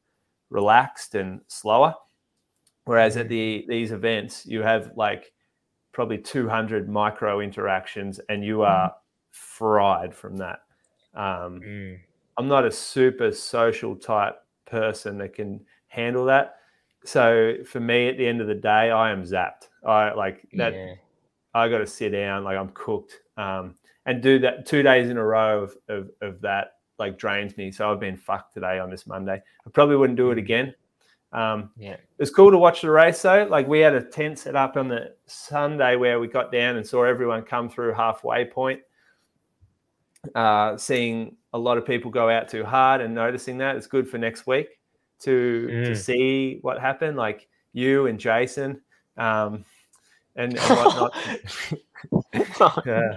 [SPEAKER 1] relaxed and slower. Whereas at mm-hmm. the these events you have like probably 200 micro interactions and you are fried from that um,
[SPEAKER 3] Mm.
[SPEAKER 1] i'm not a super social type person that can handle that so for me at the end of the day i am zapped i like that
[SPEAKER 3] Yeah.
[SPEAKER 1] I got to sit down, like I'm cooked, um, and do that two days in a row of, of of that like drains me. So I've been fucked today on this Monday. I probably wouldn't do it again. Um,
[SPEAKER 3] Yeah.
[SPEAKER 1] it was cool to watch the race though. Like we had a tent set up on the Sunday where we got down and saw everyone come through halfway point. Uh, seeing a lot of people go out too hard and noticing that it's good for next week to to
[SPEAKER 3] Mm.
[SPEAKER 1] see what happened. Like you and Jason. Um, and, and whatnot. Yeah.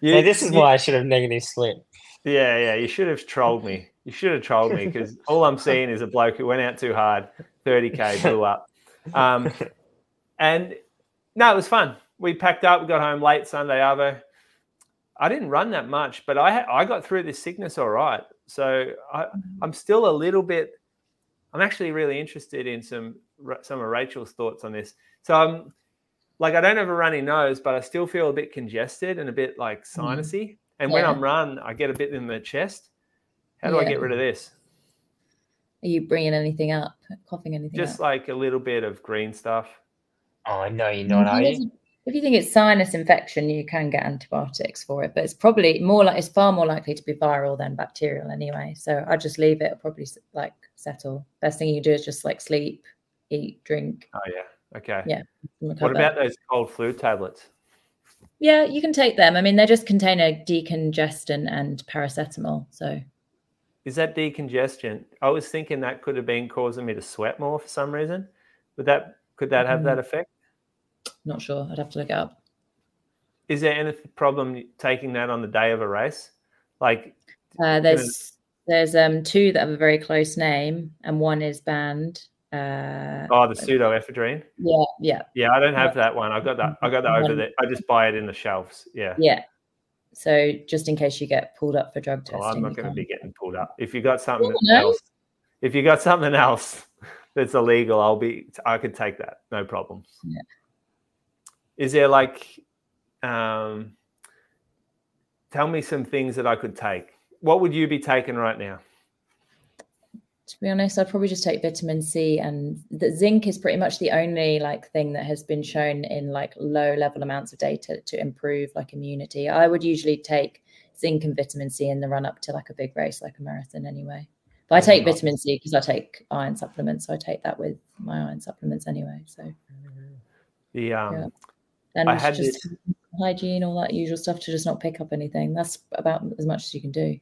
[SPEAKER 1] You-
[SPEAKER 3] Hey, this is
[SPEAKER 1] you-
[SPEAKER 3] why I should have negative slip.
[SPEAKER 1] Yeah, yeah. You should have trolled me. You should have trolled me because all I'm seeing is a bloke who went out too hard, 30k blew up. Um, and no, it was fun. We packed up. We got home late Sunday Arvo. I didn't run that much, but I I got through this sickness all right. So I, mm-hmm. I'm still a little bit. I'm actually really interested in some some of Rachel's thoughts on this. So I'm like I don't have a runny nose, but I still feel a bit congested and a bit like mm-hmm. sinusy. And when I'm run, I get a bit in the chest. How do I get rid of this?
[SPEAKER 2] Are you bringing anything up? Coughing anything
[SPEAKER 1] Just
[SPEAKER 2] up?
[SPEAKER 1] like a little bit of green stuff.
[SPEAKER 3] Oh no, you're not, are you?
[SPEAKER 2] If you think it's sinus infection, you can get antibiotics for it, but it's probably more like it's far more likely to be viral than bacterial anyway. So I just leave it. It'll probably like settle. Best thing you do is just like sleep, eat, drink.
[SPEAKER 1] Oh yeah. Okay.
[SPEAKER 2] Yeah,
[SPEAKER 1] What about those cold flu tablets?
[SPEAKER 2] Yeah, you can take them. I mean, they just contain a decongestant and paracetamol. So
[SPEAKER 1] Is that decongestion? I was thinking that could have been causing me to sweat more for some reason. Would that could that have that effect?
[SPEAKER 2] not sure. I'd have to look it up.
[SPEAKER 1] Is there any problem taking that on the day of a race? Like
[SPEAKER 2] Uh, there's there's um two that have a very close name, and one is banned. Uh,
[SPEAKER 1] oh the pseudoephedrine?
[SPEAKER 2] yeah, yeah,
[SPEAKER 1] Yeah, I don't have that one. I got that. I got that over there. I just buy it in the shelves. Yeah.
[SPEAKER 2] yeah. So just in case you get pulled up for drug testing,
[SPEAKER 1] Oh, I'm not going to be getting pulled up. If you got something
[SPEAKER 2] never
[SPEAKER 1] else, if you got something else that's illegal, I'll be. I could take that. No problems.
[SPEAKER 2] Yeah.
[SPEAKER 1] Is there like, um, tell me some things that I could take. What would you be taking right now?
[SPEAKER 2] To be honest, I'd probably just take vitamin C and the zinc is pretty much the only like thing that has been shown in like low level amounts of data to improve like immunity. I would usually take zinc and vitamin C in the run up to like a big race like a marathon anyway. But I take vitamin C because I take iron supplements, so I take that with my iron supplements anyway. So
[SPEAKER 1] The um,
[SPEAKER 2] Yeah. and
[SPEAKER 1] I had
[SPEAKER 2] just hygiene, all that usual stuff to just not pick up anything. That's about as much as you can do.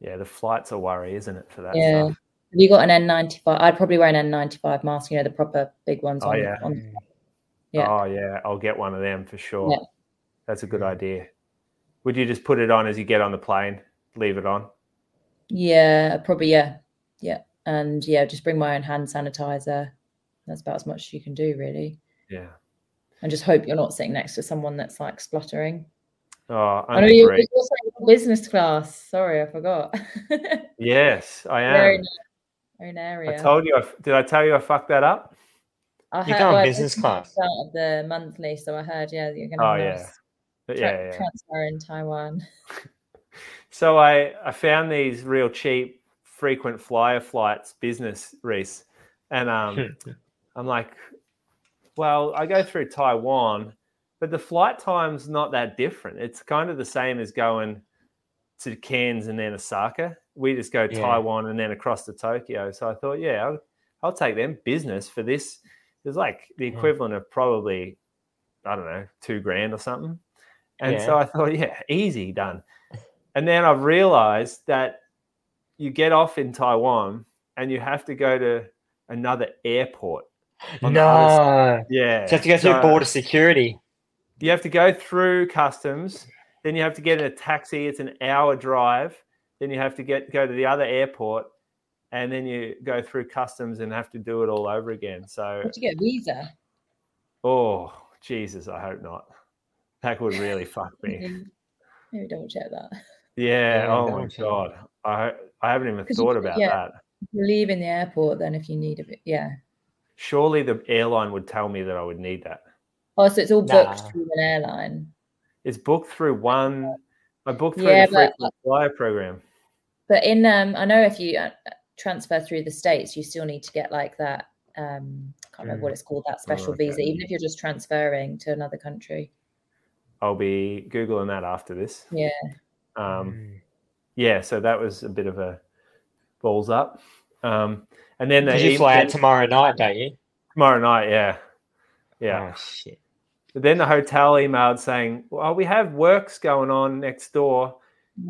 [SPEAKER 1] yeah, the flight's a worry, isn't it? For that
[SPEAKER 2] Yeah.
[SPEAKER 1] stuff.
[SPEAKER 2] Have you got an N95? I'd probably wear an N95 mask, you know, the proper big ones.
[SPEAKER 1] Oh,
[SPEAKER 2] on,
[SPEAKER 1] yeah.
[SPEAKER 2] on mm. Yeah.
[SPEAKER 1] Oh yeah, I'll get one of them for sure.
[SPEAKER 2] Yeah.
[SPEAKER 1] That's a good idea. Would you just put it on as you get on the plane? Leave it on.
[SPEAKER 2] Yeah, probably yeah, yeah, and yeah, just bring my own hand sanitizer. That's about as much as you can do, really,
[SPEAKER 1] Yeah.
[SPEAKER 2] and just hope you're not sitting next to someone that's like spluttering.
[SPEAKER 1] Oh,
[SPEAKER 2] I know you're
[SPEAKER 1] I'm
[SPEAKER 2] also in business class. Sorry, I forgot.
[SPEAKER 1] Yes, I am.
[SPEAKER 2] Very nice. Own
[SPEAKER 1] I told you. I, did I tell you I fucked that up?
[SPEAKER 2] I
[SPEAKER 3] You
[SPEAKER 2] heard
[SPEAKER 3] go on
[SPEAKER 2] well,
[SPEAKER 3] business
[SPEAKER 2] this
[SPEAKER 3] class.
[SPEAKER 2] the Start of the monthly, so I heard yeah you're going to
[SPEAKER 1] Oh
[SPEAKER 2] have
[SPEAKER 1] yeah, But
[SPEAKER 2] tra-
[SPEAKER 1] yeah, yeah.
[SPEAKER 2] transfer in Taiwan.
[SPEAKER 1] So I I found these real cheap frequent flyer flights business Reese, and um, I'm like, well, I go through Taiwan, but the flight time's not that different. It's kind of the same as going to Cairns and then Osaka. We just go
[SPEAKER 3] Yeah.
[SPEAKER 1] Taiwan and then across to Tokyo. So I thought, yeah, I'll, I'll take them business for this. It's like the
[SPEAKER 3] Yeah.
[SPEAKER 1] equivalent of probably, I don't know, two grand or something. And
[SPEAKER 3] Yeah.
[SPEAKER 1] so I thought, yeah, easy done. And then I've realized that you get off in Taiwan and you have to go to another airport. on the other
[SPEAKER 3] No.
[SPEAKER 1] Yeah.
[SPEAKER 3] So you have to go through
[SPEAKER 1] So
[SPEAKER 3] border security.
[SPEAKER 1] You have to go through customs, then you have to get in a taxi. It's an hour drive. Then you have to get go to the other airport, and then you go through customs and have to do it all over again. So,
[SPEAKER 2] Did you get a visa?
[SPEAKER 1] oh Jesus, I hope not. That would really fuck me.
[SPEAKER 2] Maybe- Maybe double check that.
[SPEAKER 1] Yeah.
[SPEAKER 3] Yeah,
[SPEAKER 1] oh
[SPEAKER 3] double
[SPEAKER 1] my
[SPEAKER 3] check.
[SPEAKER 1] god. I I haven't even thought
[SPEAKER 2] could-
[SPEAKER 1] about
[SPEAKER 2] yeah.
[SPEAKER 1] that.
[SPEAKER 2] You're leaving the airport, then if you need a bit, yeah.
[SPEAKER 1] Surely the airline would tell me that I would need that.
[SPEAKER 2] Oh, so it's all booked
[SPEAKER 3] Nah.
[SPEAKER 2] through an airline.
[SPEAKER 1] It's booked through one. I booked through
[SPEAKER 2] Yeah,
[SPEAKER 1] the
[SPEAKER 2] but-
[SPEAKER 1] frequent flyer program.
[SPEAKER 2] But in um, I know if you uh, transfer through the states, you still need to get like that. Um, I can't remember what it's called. That special
[SPEAKER 1] Mm. okay.
[SPEAKER 2] visa, even if you're just transferring to another country.
[SPEAKER 1] I'll be googling that after this.
[SPEAKER 2] Yeah.
[SPEAKER 1] Um,
[SPEAKER 3] Mm.
[SPEAKER 1] yeah, so that was a bit of a balls up. Um, and then
[SPEAKER 3] Because
[SPEAKER 1] they
[SPEAKER 3] you fly out tomorrow night, don't you?
[SPEAKER 1] tomorrow night, yeah, yeah.
[SPEAKER 3] Oh, shit.
[SPEAKER 1] But then the hotel emailed saying, "Well, we have works going on next door.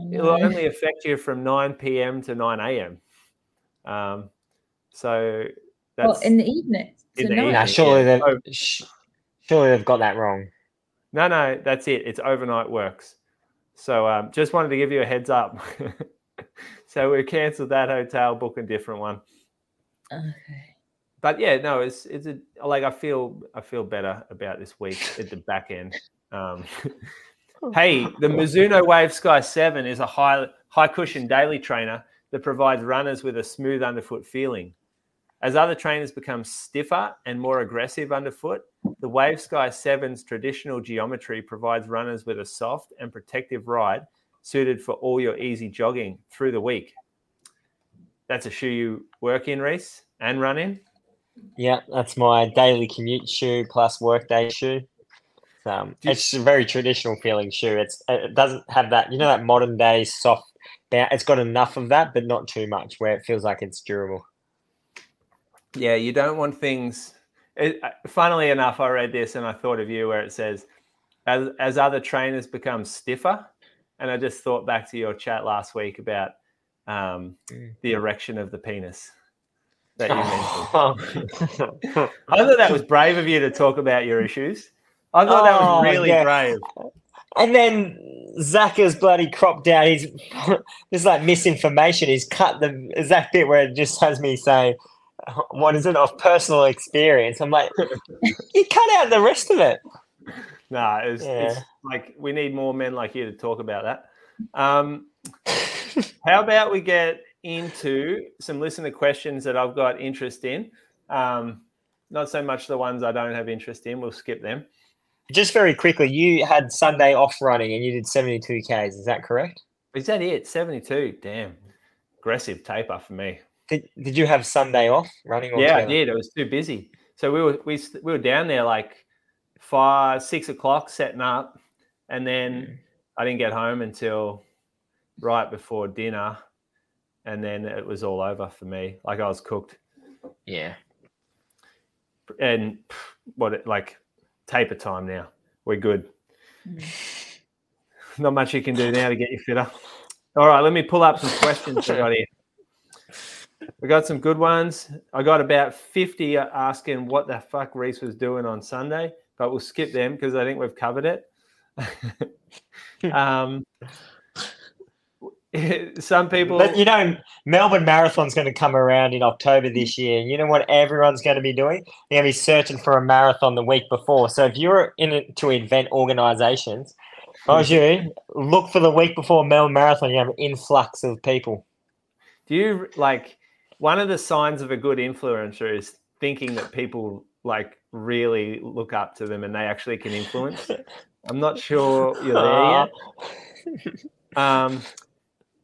[SPEAKER 2] I
[SPEAKER 1] It'll only affect you from nine p.m. to nine a.m." Um, so that's
[SPEAKER 2] Well, in the evening.
[SPEAKER 1] in
[SPEAKER 2] So
[SPEAKER 1] the
[SPEAKER 2] no,
[SPEAKER 1] evening.
[SPEAKER 3] Nah, surely
[SPEAKER 1] yeah.
[SPEAKER 3] they've
[SPEAKER 1] Oh.
[SPEAKER 3] surely they've got that wrong.
[SPEAKER 1] no, no, that's it. It's overnight works. So um, just wanted to give you a heads up. so we cancelled that hotel, book a different one.
[SPEAKER 2] Okay.
[SPEAKER 1] but yeah, no, it's it's a, like I feel I feel better about this week at the back end. Um, Oh. hey, the Mizuno Wave Sky Seven is a high high cushion daily trainer that provides runners with a smooth underfoot feeling. As other trainers become stiffer and more aggressive underfoot, the Wave Sky 7's traditional geometry provides runners with a soft and protective ride suited for all your easy jogging through the week. That's a shoe you work in, Reece, and run in.
[SPEAKER 3] Yeah, that's my daily commute shoe plus workday shoe. Um,
[SPEAKER 1] you-
[SPEAKER 3] it's a very traditional feeling shoe. It's it doesn't have that you know that modern day soft. It's got enough of that, but not too much, where it feels like it's durable.
[SPEAKER 1] Yeah, you don't want things. It, uh, funnily enough, I read this and I thought of you where it says, as, as other trainers become stiffer. And I just thought back to your chat last week about um,
[SPEAKER 3] Mm.
[SPEAKER 1] the erection of the penis that you mentioned. I thought that was brave of you to talk about your issues. I thought that
[SPEAKER 3] Oh,
[SPEAKER 1] was really
[SPEAKER 3] yeah.
[SPEAKER 1] brave.
[SPEAKER 3] And then Zach's bloody cropped out his this like misinformation. He's cut the exact bit where it just has me saying, "What is it of personal experience?" I'm like, you cut out the rest of it.
[SPEAKER 1] Was, it's
[SPEAKER 3] Yeah.
[SPEAKER 1] like we need more men like you to talk about that. Um, how about we get into some listener questions that I've got interest in? Um, not so much the ones I don't have interest in. We'll skip them.
[SPEAKER 3] Just very quickly, you had Sunday off running and you did 72 Ks. Is that correct?
[SPEAKER 1] Is that it? 72. Damn. Aggressive taper for me.
[SPEAKER 3] Did, did you have Sunday off running?
[SPEAKER 1] Yeah, I did. I was too busy. So we were we, we were down there like five, six o'clock setting up. And then hmm. I didn't get home until right before dinner. And then it was all over for me. Like I was cooked.
[SPEAKER 3] Yeah.
[SPEAKER 1] And what it like taper time now. We're good.
[SPEAKER 2] Mm.
[SPEAKER 1] Not much you can do now to get you fitter. All right, let me pull up some questions I got here. We got some good ones. I got about 50 asking what the fuck Reece was doing on Sunday, but we'll skip them because I think we've covered it. um, some people,
[SPEAKER 3] But you know, Melbourne Marathon's going to come around in October this year. And you know what everyone's going to be doing? They're going to be searching for a marathon the week before. So if you're into event organizations, if I was you, look for the week before Melbourne Marathon. You have an influx of people.
[SPEAKER 1] do you like one of the signs of a good influencer is thinking that people like really look up to them and they actually can influence. I'm not sure you're there yet. Um,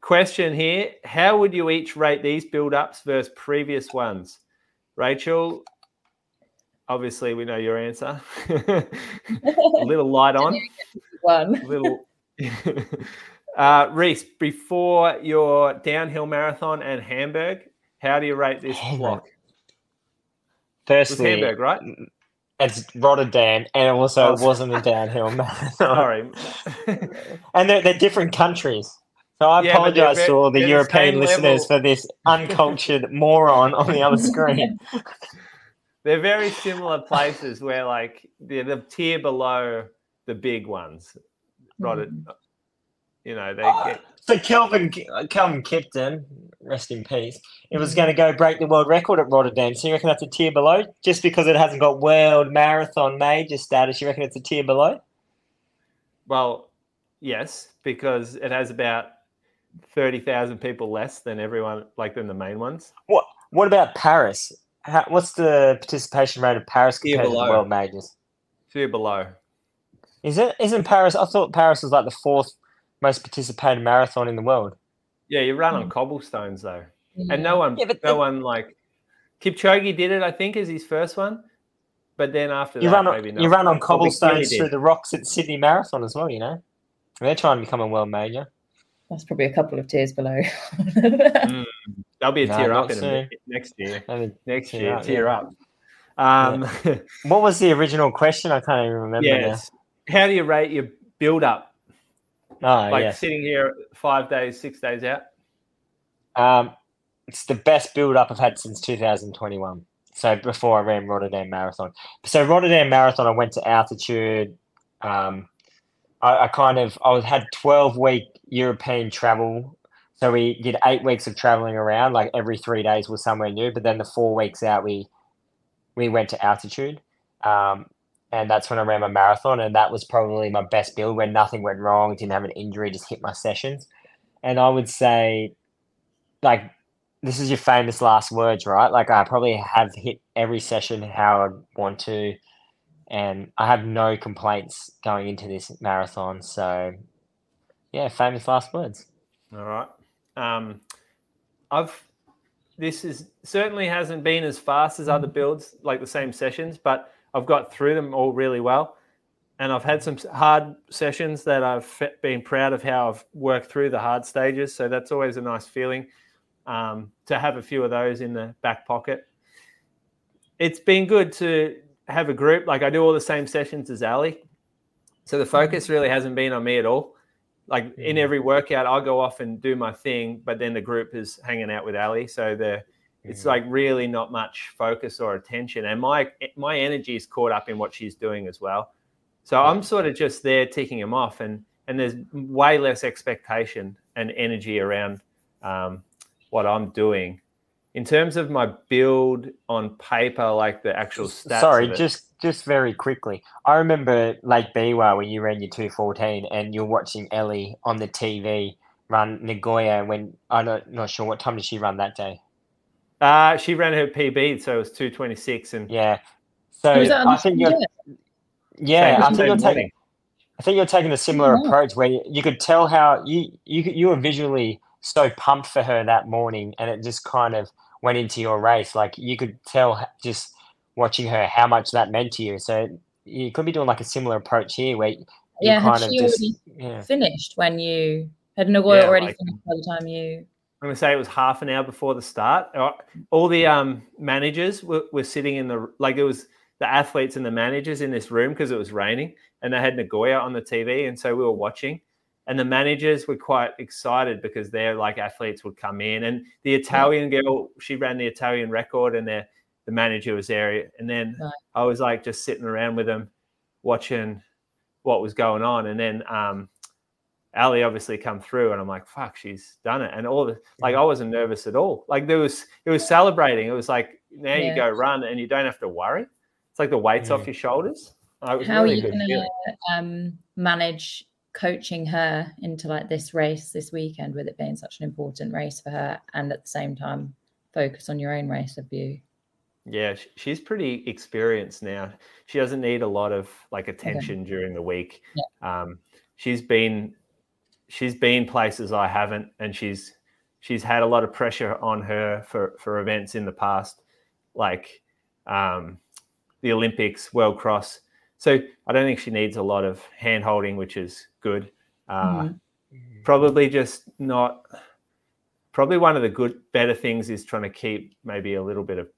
[SPEAKER 1] question here: How would you each rate these build-ups versus previous ones? Rachel, obviously we know your answer. a little light on.
[SPEAKER 2] One.
[SPEAKER 1] A little. uh, Reece, before your downhill marathon and Hamburg, how do you rate this
[SPEAKER 3] Hamburg.
[SPEAKER 1] block? It was
[SPEAKER 3] Firstly,
[SPEAKER 1] Hamburg, right?
[SPEAKER 3] it's Rotterdam, and also
[SPEAKER 1] Oh,
[SPEAKER 3] it wasn't a downhill marathon.
[SPEAKER 1] Sorry.
[SPEAKER 3] and they're, they're different countries. So I
[SPEAKER 1] Yeah,
[SPEAKER 3] apologize to all the European listeners
[SPEAKER 1] level.
[SPEAKER 3] for this uncultured moron on the other screen.
[SPEAKER 1] They're very similar places where, like, they're the tier below the big ones. Rotterdam. Mm. You know, they get
[SPEAKER 3] So Kelvin uh, Kelvin Kiptum, rest in peace, it was going to go break the world record at Rotterdam. So you reckon that's a tier below, just because it hasn't got world marathon major status? You reckon it's a tier below?
[SPEAKER 1] Well, yes, because it has about thirty thousand people less than everyone, like than the main ones.
[SPEAKER 3] What What about Paris? How, what's the participation rate of Paris
[SPEAKER 1] Tier
[SPEAKER 3] compared to the world majors?
[SPEAKER 1] Few below.
[SPEAKER 3] Is it? Isn't Paris? I thought Paris was like the fourth most participated marathon in the world.
[SPEAKER 1] Yeah, you run on
[SPEAKER 2] Mm.
[SPEAKER 1] cobblestones though,
[SPEAKER 2] Yeah.
[SPEAKER 1] and no one,
[SPEAKER 3] Yeah, but
[SPEAKER 1] no
[SPEAKER 3] the-
[SPEAKER 1] one like Kipchoge did it. I think is his first one, but then after
[SPEAKER 3] You
[SPEAKER 1] that,
[SPEAKER 3] run on
[SPEAKER 1] maybe not.
[SPEAKER 3] you run on
[SPEAKER 1] Well, Big Billy
[SPEAKER 3] cobblestones through the rocks at Sydney Marathon as well. You know, they're trying to become a world major.
[SPEAKER 2] That's probably a couple of tiers below.
[SPEAKER 1] There'll be a
[SPEAKER 3] No,
[SPEAKER 1] tier up in
[SPEAKER 3] soon.
[SPEAKER 1] next year.
[SPEAKER 3] I mean,
[SPEAKER 1] Next
[SPEAKER 3] Tier
[SPEAKER 1] year,
[SPEAKER 3] up,
[SPEAKER 1] tier
[SPEAKER 3] yeah.
[SPEAKER 1] up. Um,
[SPEAKER 3] what was the original question? I can't even remember.
[SPEAKER 1] yes. How do you rate your build up?
[SPEAKER 3] Oh,
[SPEAKER 1] Like
[SPEAKER 3] yes.
[SPEAKER 1] sitting here five days, six days out.
[SPEAKER 3] Um, it's the best build up I've had since 2021. So before I ran Rotterdam Marathon. So Rotterdam Marathon, I went to altitude. Um, I, I kind of I was, had 12 week European travel. So we did eight weeks of traveling around. Like every three days was somewhere new. But then the four weeks out, we we went to altitude. Um, and that's when I ran my marathon, and that was probably my best build when nothing went wrong, didn't have an injury, just hit my sessions. And I would say like this is your famous last words, right? Like I probably have hit every session how I want to, and I have no complaints going into this marathon. So, yeah, famous last words.
[SPEAKER 1] All right. Um, I've this is certainly hasn't been as fast as other builds, like the same sessions, but I've got through them all really well. And I've had some hard sessions that I've been proud of how I've worked through the hard stages. So that's always a nice feeling um, to have a few of those in the back pocket. It's been good to have a group. Like I do all the same sessions as Ali. So the focus really hasn't been on me at all like in
[SPEAKER 3] Mhm.
[SPEAKER 1] every workout i'll go off and do my thing but then the group is hanging out with ali. So the it's
[SPEAKER 3] Mhm.
[SPEAKER 1] like really not much focus or attention. And my my energy is caught up in what she's doing as well. So i'm sort of just there ticking them off and and there's way less expectation and energy around um, what i'm doing. In terms of my build on paper like the actual stats
[SPEAKER 3] Sorry, just just very quickly. I remember Lake Biwa when you ran your two fourteen, and you're watching Ellie on the TV run Nagoya. When I'm not, not sure what time did she run that day.
[SPEAKER 1] uh, she ran her pb so it was 226 and
[SPEAKER 3] Yeah. So
[SPEAKER 2] Was that on
[SPEAKER 3] I think you're
[SPEAKER 2] day?
[SPEAKER 3] yeah. I think you're taking. I think you're taking a similar
[SPEAKER 2] wow.
[SPEAKER 3] approach where you could tell how you you you were visually so pumped for her that morning, and it just kind of went into your race. Like you could tell just watching her how much that meant to you. So you could be doing like a similar approach here, where you
[SPEAKER 2] Yeah, had
[SPEAKER 3] kind of
[SPEAKER 2] she
[SPEAKER 3] just
[SPEAKER 2] already
[SPEAKER 3] yeah.
[SPEAKER 2] finished when you had Nagoya
[SPEAKER 1] Yeah,
[SPEAKER 2] already
[SPEAKER 1] like-
[SPEAKER 2] finished by the time you?
[SPEAKER 1] I'm going to say it was half an hour before the start. Uh, All the um, managers were, were sitting in the like it was the athletes and the managers in this room because it was raining, and they had Nagoya on the TV, and so we were watching. And the managers were quite excited because their like athletes would come in, and the Italian girl she ran the Italian record, and the the manager was there, and then
[SPEAKER 2] Right.
[SPEAKER 1] I was like just sitting around with them, watching what was going on, and then um, Ali obviously come through, and I'm like, "Fuck, she's done it!" And all the like, I wasn't nervous at all. Like there was, it was celebrating. It was like now you go run, and you don't have to worry. It's like the weights
[SPEAKER 3] Mm.
[SPEAKER 1] off your shoulders. Was
[SPEAKER 2] How
[SPEAKER 1] really
[SPEAKER 2] are you going to um, manage coaching her into like this race this weekend, with it being such an important race for her, and at the same time focus on your own race of you?
[SPEAKER 1] Yeah, she's pretty experienced now. She doesn't need a lot of like attention during the week. Um, she's been she's been places I haven't, and she's she's had a lot of pressure on her for for events in the past, like um, the Olympics, World Cross. So I don't think she needs a lot of hand holding, which is good. Uh,
[SPEAKER 2] Mhm.
[SPEAKER 1] Probably just not. Probably one of the good, better things is trying to keep maybe a little bit of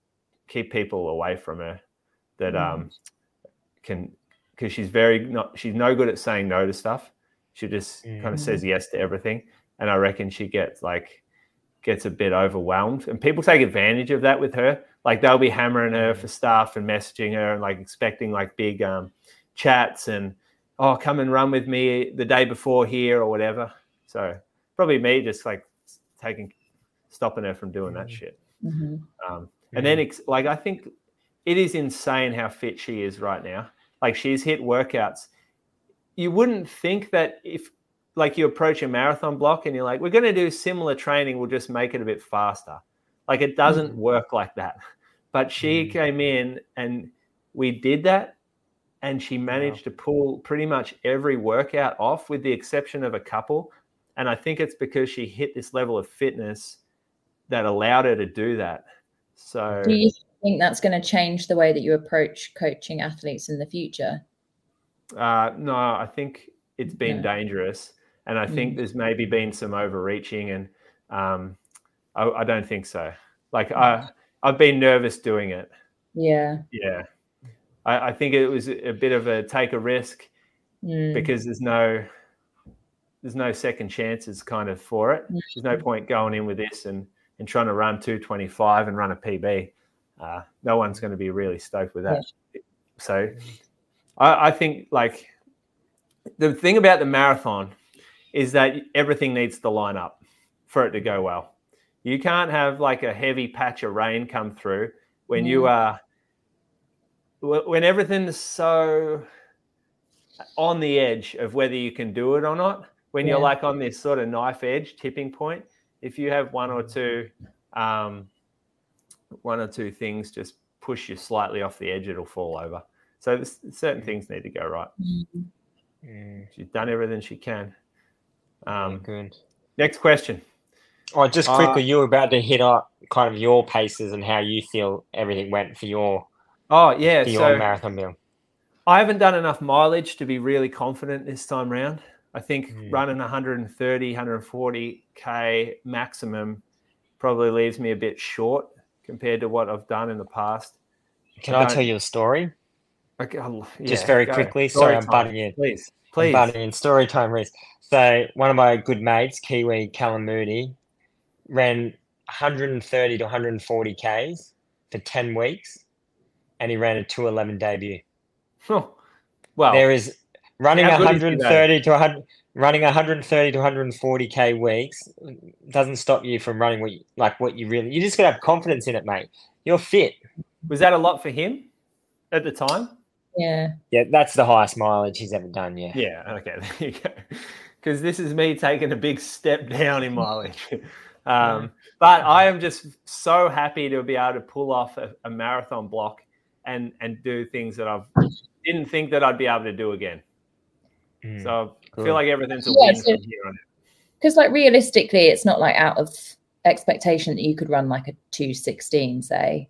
[SPEAKER 1] keep people away from her that
[SPEAKER 2] Mm.
[SPEAKER 1] um can because she's very not she's no good at saying no to stuff. She just kind
[SPEAKER 2] Mm.
[SPEAKER 1] of says yes to everything, and I reckon she gets like gets a bit overwhelmed, and people take advantage of that with her. Like they'll be hammering her for stuff and messaging her and like expecting like big um chats and oh come and run with me the day before here or whatever. So probably me just like taking stopping her from doing that
[SPEAKER 3] Mm.
[SPEAKER 1] shit.
[SPEAKER 2] Mhm.
[SPEAKER 1] Um, and then, ex- like, I think it is insane how fit she is right now. Like, she's hit workouts. You wouldn't think that if, like, you approach a marathon block and you're like, we're going to do similar training, we'll just make it a bit faster. Like, it doesn't work like that. But she
[SPEAKER 3] Mm.
[SPEAKER 1] came in and we did that. And she managed to pull pretty much every workout off, with the exception of a couple. And I think it's because she hit this level of fitness that allowed her to do that. So
[SPEAKER 2] Do you think that's going to change the way that you approach coaching athletes in the future?
[SPEAKER 1] uh, no, I think it's been
[SPEAKER 2] Yeah.
[SPEAKER 1] dangerous, and I think
[SPEAKER 2] Mm.
[SPEAKER 1] there's maybe been some overreaching, and um, I, I don't think so. Like I, I've been nervous doing it.
[SPEAKER 2] Yeah.
[SPEAKER 1] Yeah, I, I think it was a bit of a take a risk
[SPEAKER 2] Mm.
[SPEAKER 1] because there's no there's no second chances kind of for it.
[SPEAKER 2] Mm.
[SPEAKER 1] There's no point going in with this and and trying to run 225 and run a PB. Uh, no one's going to be really stoked with that. So I, I think like the thing about the marathon is that everything needs to line up for it to go well. You can't have like a heavy patch of rain come through when you
[SPEAKER 2] Mm.
[SPEAKER 1] are when everything's so on the edge of whether you can do it or not. When you're like on this sort of knife edge tipping point, if you have one or two, um, one or two things just push you slightly off the edge, it'll fall over. So there's certain things need to go right.
[SPEAKER 2] Mm.
[SPEAKER 3] Mm,
[SPEAKER 1] She's done everything she can. Um,
[SPEAKER 3] good.
[SPEAKER 1] next question.
[SPEAKER 3] Oh, just
[SPEAKER 1] Uh,
[SPEAKER 3] quickly, you were about to hit up kind of your paces and how you feel everything went for your
[SPEAKER 1] Oh yeah,
[SPEAKER 3] for your
[SPEAKER 1] so
[SPEAKER 3] marathon meal.
[SPEAKER 1] I haven't done enough mileage to be really confident this time round. I think
[SPEAKER 3] Mm.
[SPEAKER 1] running 130, 140k maximum probably leaves me a bit short compared to what I've done in the past.
[SPEAKER 3] Can
[SPEAKER 1] I
[SPEAKER 3] I, tell you a story?
[SPEAKER 1] Okay, I'll-
[SPEAKER 3] Just
[SPEAKER 1] yeah,
[SPEAKER 3] very
[SPEAKER 1] go.
[SPEAKER 3] quickly.
[SPEAKER 1] Story
[SPEAKER 3] Sorry, I'm
[SPEAKER 1] time,
[SPEAKER 3] butting in.
[SPEAKER 1] Please,
[SPEAKER 3] I'm
[SPEAKER 1] please.
[SPEAKER 3] butting in story time, Reece. So one of my good mates, Kiwi Callum Moody, ran 130 to 140 k's for 10 weeks, and he ran a 211 debut.
[SPEAKER 1] Oh, well,
[SPEAKER 3] there is running
[SPEAKER 1] How good is he, though?
[SPEAKER 3] 130 to 100 running 130 to 140 k weeks doesn't stop you from running what you, like what you really you just gotta have confidence in it mate you're fit
[SPEAKER 1] was that a lot for him at the time?
[SPEAKER 2] Yeah.
[SPEAKER 3] yeah that's the highest mileage he's ever done yeah
[SPEAKER 1] Yeah, okay, there you go. Because this is me taking a big step down in mileage. um, but I am just so happy to be able to pull off a, a marathon block and and do things that i've didn't think that I'd be able to do again.
[SPEAKER 3] Mm.
[SPEAKER 1] So I
[SPEAKER 3] Good.
[SPEAKER 1] feel like everything's a
[SPEAKER 2] Yeah,
[SPEAKER 1] win
[SPEAKER 2] so-
[SPEAKER 1] from here on out.
[SPEAKER 2] Because like realistically, it's not like out of expectation that you could run like a two sixteen. Say,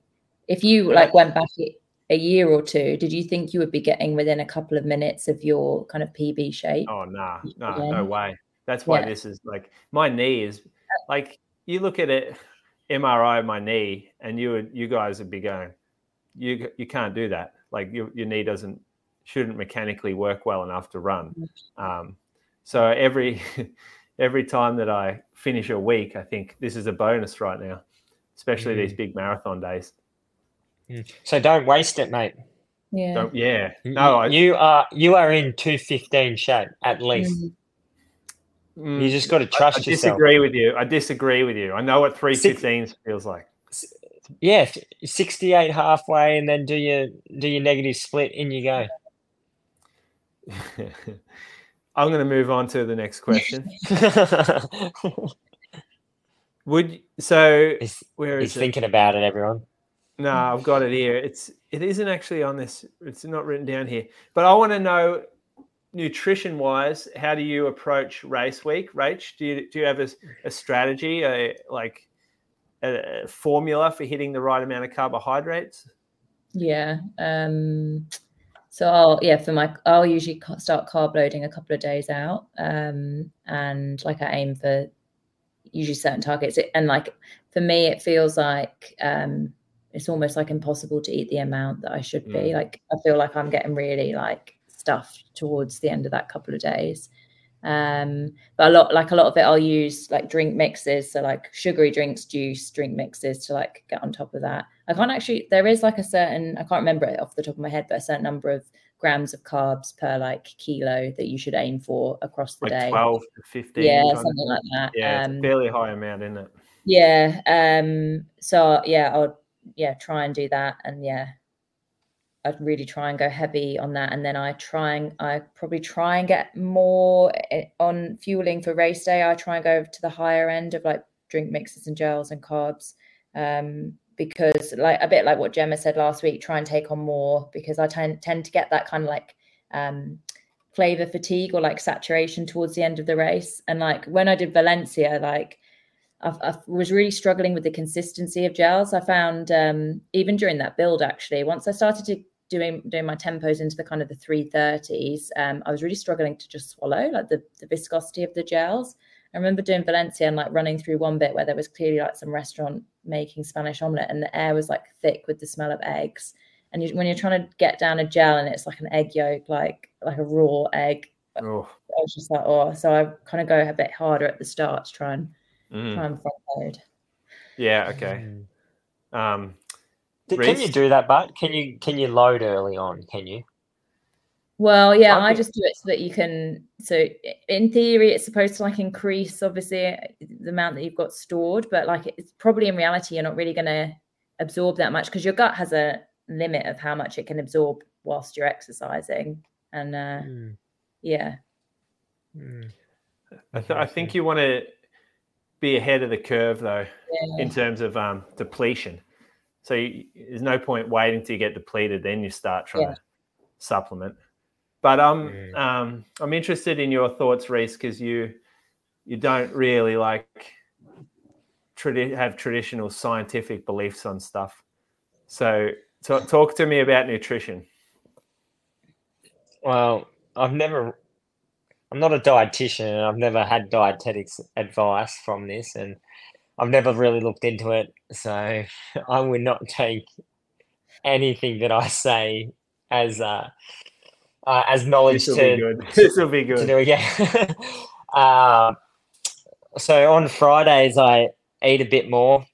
[SPEAKER 2] if you like went back a- a year or two, did you think you would be getting within a couple of minutes of your kind of PB shape?
[SPEAKER 1] Oh nah, nah,
[SPEAKER 2] Yeah.
[SPEAKER 1] no way. That's why
[SPEAKER 2] Yeah.
[SPEAKER 1] this is like my knee is like you look at it, MRI of my knee, and you would you guys would be going, you you can't do that. Like your your knee doesn't shouldn't mechanically work well enough to run. Um, so every every time that I finish a week, I think this is a bonus right now, especially these big marathon days.
[SPEAKER 3] Mm. so don't waste it mate
[SPEAKER 2] Yeah.
[SPEAKER 1] Don't, yeah,
[SPEAKER 3] You-
[SPEAKER 1] no, I,
[SPEAKER 3] you are you are in 215 shape at least
[SPEAKER 2] Mm.
[SPEAKER 1] mm,
[SPEAKER 3] you just got to trust
[SPEAKER 1] I
[SPEAKER 3] yourself I
[SPEAKER 1] disagree with you. I disagree with you. I know what three fifteen feels like.
[SPEAKER 3] yeah 68 halfway and then do your do your negative split in you go
[SPEAKER 1] I'm going to move on to the next question. Would so
[SPEAKER 3] he's,
[SPEAKER 1] where
[SPEAKER 3] he's
[SPEAKER 1] it?
[SPEAKER 3] thinking about it everyone
[SPEAKER 1] No, I've got it here. It's it isn't actually on this. It's not written down here. But I want to know, nutrition wise, how do you approach race week, Rach? Do you do you have a, a strategy, a like a, a formula for hitting the right amount of carbohydrates?
[SPEAKER 2] Yeah. Um, so I'll yeah for my I'll usually start carb loading a couple of days out, um, and like I aim for usually certain targets. And like for me, it feels like um, it's almost like impossible to eat the amount that I should be.
[SPEAKER 1] Mm.
[SPEAKER 2] Like I feel like I'm getting really like stuffed towards the end of that couple of days. Um, but a lot like a lot of it I'll use like drink mixes, so like sugary drinks, juice, drink mixes to like get on top of that. I can't actually there is like a certain I can't remember it off the top of my head, but a certain number of grams of carbs per like kilo that you should aim for across the
[SPEAKER 1] Like
[SPEAKER 2] day.
[SPEAKER 1] twelve to fifteen.
[SPEAKER 2] yeah,
[SPEAKER 1] kind of
[SPEAKER 2] something like that.
[SPEAKER 1] Yeah, it's
[SPEAKER 2] Um,
[SPEAKER 1] fairly high amount, isn't it?
[SPEAKER 2] yeah. Um, so yeah, I'll yeah, try and do that. And yeah, I'd really try and go heavy on that. And then I try and I probably try and get more eh, on fueling for race day. I try and go to the higher end of like drink mixes and gels and carbs. Um, because like a bit like what Gemma said last week, try and take on more because I tend tend to get that kind of like um flavor fatigue or like saturation towards the end of the race. And like when I did Valencia, like I, I was really struggling with the consistency of gels. I found um, even during that build, actually, once I started to doing doing my tempos into the kind of the three thirties, um, I was really struggling to just swallow like the the viscosity of the gels. I remember doing Valencia and like running through one bit where there was clearly like some restaurant making Spanish omelette, and the air was like thick with the smell of eggs. And you, when you're trying to get down a gel and it's like an egg yolk, like like a raw egg,
[SPEAKER 1] Oh,
[SPEAKER 2] I was just like, oh. So I kind of go a bit harder at the start to try and
[SPEAKER 1] mm.
[SPEAKER 2] try and front load.
[SPEAKER 1] yeah. Okay.
[SPEAKER 3] Mm.
[SPEAKER 1] Um,
[SPEAKER 3] D- Can you do that, but can you can you load early on? Can you?
[SPEAKER 2] Well, yeah,
[SPEAKER 1] I
[SPEAKER 2] I just do it so that you can. So in theory, it's supposed to like increase obviously the amount that you've got stored, but like it's probably in reality you're not really going to absorb that much because your gut has a limit of how much it can absorb whilst you're exercising. And uh,
[SPEAKER 3] Mm.
[SPEAKER 2] yeah,
[SPEAKER 3] Mm.
[SPEAKER 1] I, th- I think you want to be ahead of the curve though
[SPEAKER 2] yeah,
[SPEAKER 1] in terms of um, depletion. So you, there's no point waiting to get depleted, then you start trying
[SPEAKER 2] Yeah.
[SPEAKER 1] to supplement. But um,
[SPEAKER 3] Mm.
[SPEAKER 1] um, I'm interested in your thoughts, Reece, because you you don't really like tradi- have traditional scientific beliefs on stuff. So t- talk to me about nutrition.
[SPEAKER 3] Well, I've never. I'm not a dietitian, and I've never had dietetics advice from this, and I've never really looked into it. So I would not take anything that I say as uh, uh as knowledge
[SPEAKER 1] This be
[SPEAKER 3] to
[SPEAKER 1] good. This will be
[SPEAKER 3] to do again. uh, so on Fridays, I eat a bit more.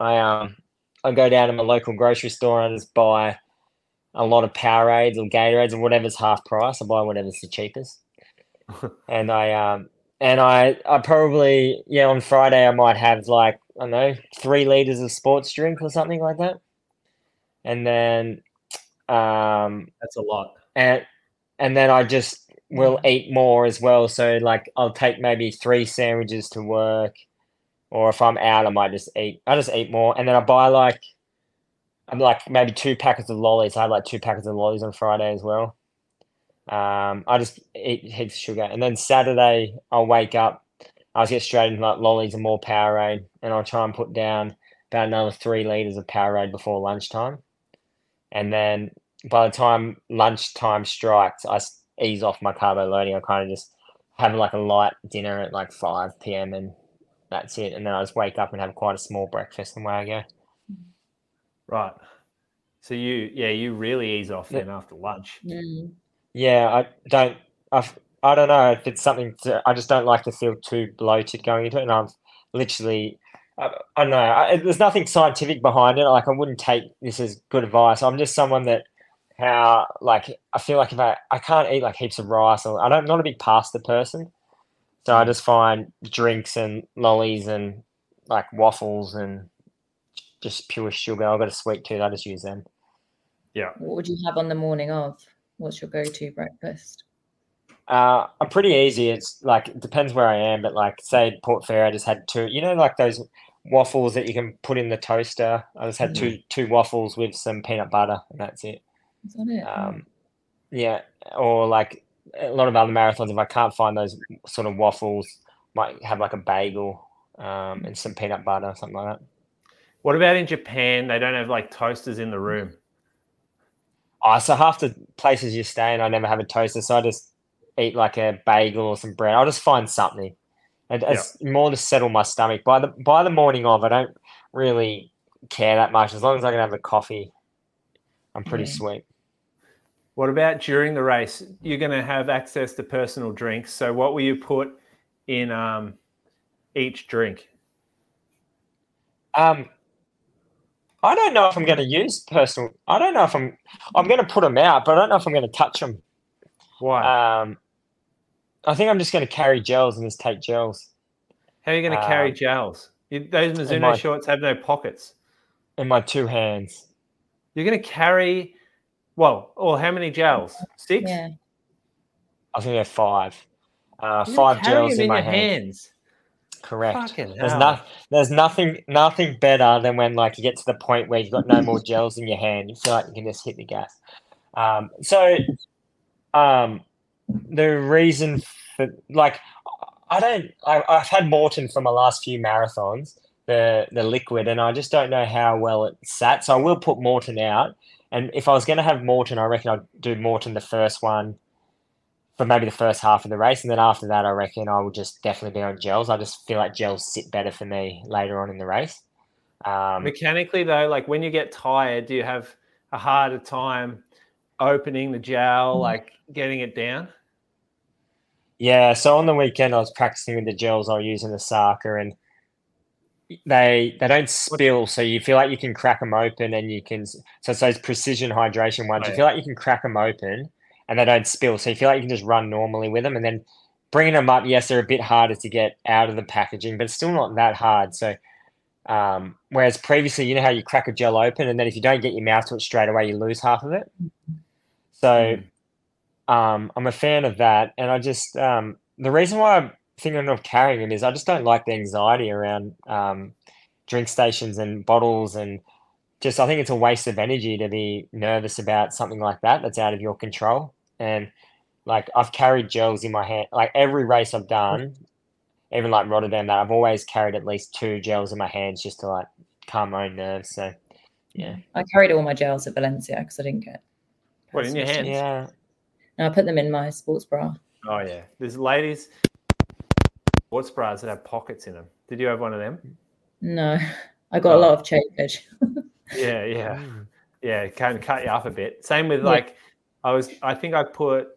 [SPEAKER 3] I um I go down to my local grocery store and I just buy a lot of Powerades or Gatorades or whatever's half price. I buy whatever's the cheapest, and I um and I I probably yeah on Friday I might have like I don't know three liters of sports drink or something like that, and then um
[SPEAKER 1] That's a lot.
[SPEAKER 3] and and then I just will eat more as well. So like I'll take maybe three sandwiches to work, or if I'm out, I might just eat. I just eat more, and then I buy like I'm like maybe two packets of lollies. I have like two packets of lollies on Friday as well. Um, I just eat heaps of sugar, and then Saturday I'll wake up. I'll get straight into like lollies and more Powerade, and I'll try and put down about another three liters of Powerade before lunchtime, and then by the time lunchtime strikes, I ease off my carbo loading. I kind of just have like a light dinner at like 5 p.m. and that's it. And then I just wake up and have quite a small breakfast and away I go.
[SPEAKER 1] Right. So you, yeah, you really ease off
[SPEAKER 3] Yeah.
[SPEAKER 1] then after lunch.
[SPEAKER 2] Mm.
[SPEAKER 3] Yeah, I don't, I've, I don't know if it's something to, I just don't like to feel too bloated going into it. And I've literally, I, I don't know, I, there's nothing scientific behind it. Like I wouldn't take this as good advice. I'm just someone that, how like I feel like if I I can't eat like heaps of rice or I don't I'm not a big pasta person, so I just find drinks and lollies and like waffles and just pure sugar. I've got a sweet tooth. I just use them. Yeah.
[SPEAKER 2] What would you have on the morning of? What's your go-to breakfast?
[SPEAKER 3] Uh, I'm pretty easy. It's like it depends where I am, but like say Port Fair, I just had two. You know, like those waffles that you can put in the toaster. I just had two two waffles with some peanut butter, and that's it.
[SPEAKER 2] Is that it?
[SPEAKER 3] Um, yeah, or like a lot of other marathons, if I can't find those sort of waffles, might have like a bagel um, and some peanut butter, or something like that.
[SPEAKER 1] What about in Japan? They don't have like toasters in the room.
[SPEAKER 3] Oh, so half the places you stay in, I never have a toaster, so I just eat like a bagel or some bread. I'll just find something. And it's more to settle my stomach. By the by the morning of, I don't really care that much. As long as I can have a coffee, I'm pretty
[SPEAKER 2] Yeah.
[SPEAKER 3] sweet.
[SPEAKER 1] What about during the race? You're going to have access to personal drinks. So, what will you put in um, each drink?
[SPEAKER 3] Um, I don't know if I'm going to use personal. I don't know if I'm. I'm going to put them out, but I don't know if I'm going to touch them.
[SPEAKER 1] Why?
[SPEAKER 3] Um, I think I'm just going to carry gels and just take gels
[SPEAKER 1] How are you going to carry
[SPEAKER 3] um,
[SPEAKER 1] gels? You, those Mizuno
[SPEAKER 3] my-
[SPEAKER 1] shorts have no pockets.
[SPEAKER 3] in my two hands.
[SPEAKER 1] You're going to carry, well, or how many gels? Six?
[SPEAKER 2] yeah.
[SPEAKER 3] I think they're five. Uh, five gels
[SPEAKER 1] them
[SPEAKER 3] in my hand.
[SPEAKER 1] hands.
[SPEAKER 3] Correct.
[SPEAKER 1] Fucking
[SPEAKER 3] There's no, there's nothing, nothing better than when like you get to the point where you've got no more gels in your hand. You feel like you can just hit the gas. Um, so, um, the reason for like, I don't. I, I've had Maurten for my last few marathons, the the liquid, and I just don't know how well it sat. So I will put Maurten out. And if I was going to have Maurten, I reckon I'd do Maurten the first one for maybe the first half of the race, and then after that, I reckon I would just definitely be on gels. I just feel like gels sit better for me later on in the race. Um,
[SPEAKER 1] Mechanically, though, like when you get tired, do you have a harder time opening the gel,
[SPEAKER 2] Mm.
[SPEAKER 1] like getting it down?
[SPEAKER 3] yeah, so on the weekend, I was practicing with the gels I was using the Saka, and they they don't spill, so you feel like you can crack them open, and you can. So it's those precision hydration ones. You feel like you can crack them open, and they don't spill, so you feel like you can just run normally with them, and then bringing them up. Yes, they're a bit harder to get out of the packaging, but it's still not that hard. So. Um, whereas previously, you know how you crack a gel open, and then if you don't get your mouth to it straight away, you lose half of it. So, um, I'm a fan of that, and I just um, the reason why I'm not carrying them is I just don't like the anxiety around um, drink stations and bottles, and just I think it's a waste of energy to be nervous about something like that that's out of your control. And like I've carried gels in my hand, like every race I've done, even like Rotterdam, that I've always carried at least two gels in my hands just to like calm my own nerves. So, yeah,
[SPEAKER 2] I carried all my gels at Valencia because I didn't get.
[SPEAKER 1] What, in your
[SPEAKER 2] personal
[SPEAKER 1] hands?
[SPEAKER 3] yeah,
[SPEAKER 2] No, I put them in my sports bra.
[SPEAKER 1] Oh, yeah. There's ladies sports bras that have pockets in them. Did you have one of them?
[SPEAKER 2] No, I got a
[SPEAKER 1] Oh.
[SPEAKER 2] lot of chafage.
[SPEAKER 1] Yeah, yeah.
[SPEAKER 3] Mm.
[SPEAKER 1] Yeah, it can cut you up a bit. Same with
[SPEAKER 2] Yeah.
[SPEAKER 1] like, I was, I think I put,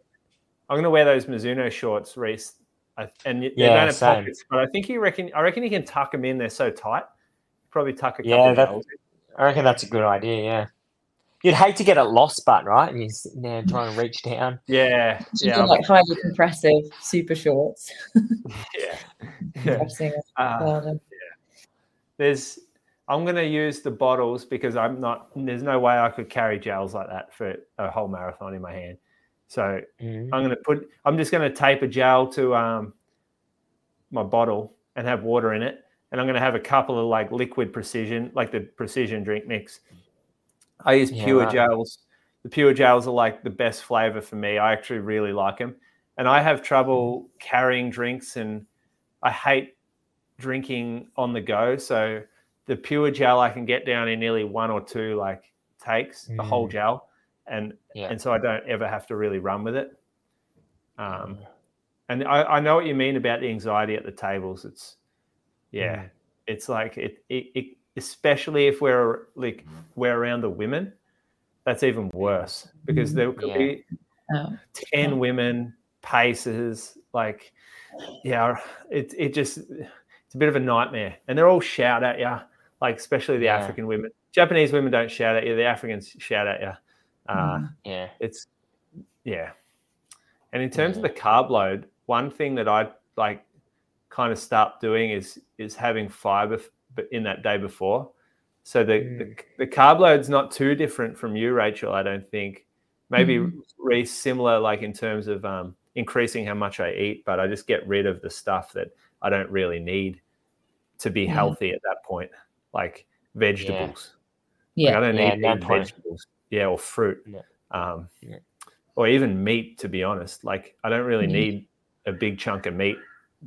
[SPEAKER 1] I'm going to wear those Mizuno shorts, Reece. And y- they
[SPEAKER 3] Yeah,
[SPEAKER 1] don't have
[SPEAKER 3] same.
[SPEAKER 1] pockets, but I think you reckon, I reckon you can tuck them in. They're so tight. Probably tuck a couple
[SPEAKER 3] Yeah,
[SPEAKER 1] of
[SPEAKER 3] that-
[SPEAKER 1] gels.
[SPEAKER 3] I reckon that's a good idea. Yeah, you'd hate to get it lost, but right, and you're sitting there trying to reach down.
[SPEAKER 1] Yeah,
[SPEAKER 2] Yeah,
[SPEAKER 1] yeah,
[SPEAKER 2] like highly compressive, super shorts.
[SPEAKER 1] yeah. yeah. Uh,
[SPEAKER 2] Well done.
[SPEAKER 1] there's I'm going to use the bottles because I'm not there's no way I could carry gels like that for a whole marathon in my hand. So
[SPEAKER 3] Mm.
[SPEAKER 1] I'm going to put I'm just going to tape a gel to um my bottle and have water in it and I'm going to have a couple of like liquid precision like the precision drink mix. I use
[SPEAKER 3] Yeah,
[SPEAKER 1] pure
[SPEAKER 3] right.
[SPEAKER 1] gels. The pure gels are like the best flavor for me. I actually really like them. And I have trouble carrying drinks and I hate drinking on the go. So the pure gel I can get down in nearly one or two like takes, the whole
[SPEAKER 3] Mm.
[SPEAKER 1] gel. And
[SPEAKER 3] Yeah.
[SPEAKER 1] and so I don't ever have to really run with it. Um and I, I know what you mean about the anxiety at the tables. It's yeah,
[SPEAKER 3] Mm.
[SPEAKER 1] it's like it, it, it especially if we're like we're around the women, that's even worse because there could
[SPEAKER 3] Yeah.
[SPEAKER 1] be
[SPEAKER 2] Oh,
[SPEAKER 1] 10 women paces like yeah it, it just it's a bit of a nightmare and they're all shout at you like especially the
[SPEAKER 3] Yeah.
[SPEAKER 1] african women japanese women don't shout at you the africans shout at you uh,
[SPEAKER 2] Mm.
[SPEAKER 3] Yeah.
[SPEAKER 1] it's yeah and in terms of the carb load one thing that i like kind of start doing is is having fiber in that day before so the, the the carb load's not too different from you rachel i don't think maybe
[SPEAKER 2] Mhm.
[SPEAKER 1] Reece similar like in terms of um increasing how much i eat but i just get rid of the stuff that i don't really need to be
[SPEAKER 2] Yeah.
[SPEAKER 1] healthy at that point, like vegetables. Like,
[SPEAKER 2] Yeah.
[SPEAKER 1] I don't
[SPEAKER 3] Yeah,
[SPEAKER 1] need vegetables. Yeah, or fruit.
[SPEAKER 3] Yeah.
[SPEAKER 1] Um,
[SPEAKER 3] Yeah.
[SPEAKER 1] Or even meat, to be honest. Like I don't really
[SPEAKER 2] Mm.
[SPEAKER 1] need a big chunk of meat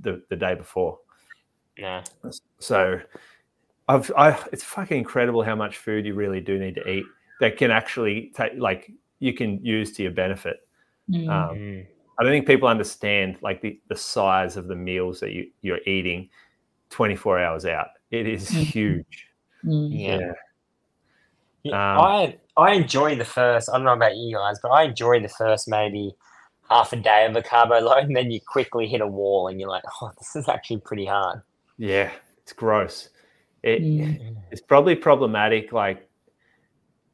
[SPEAKER 1] the, the day before.
[SPEAKER 3] Yeah.
[SPEAKER 1] So I've I it's fucking incredible how much food you really do need to eat that can actually take like you can use to your benefit.
[SPEAKER 2] Mm.
[SPEAKER 1] Um,
[SPEAKER 3] Mm.
[SPEAKER 1] I don't think people understand like the, the size of the meals that you, you're eating 24 hours out. It is
[SPEAKER 2] Mhm.
[SPEAKER 1] huge.
[SPEAKER 2] Mm.
[SPEAKER 3] Yeah. Yeah,
[SPEAKER 1] Um,
[SPEAKER 3] I I enjoy the first. I don't know about you guys, but I enjoy the first maybe half a day of a carbo load, and then you quickly hit a wall, and you're like, "Oh, this is actually pretty hard."
[SPEAKER 1] Yeah, it's gross. It,
[SPEAKER 2] Mm.
[SPEAKER 1] It's probably problematic, like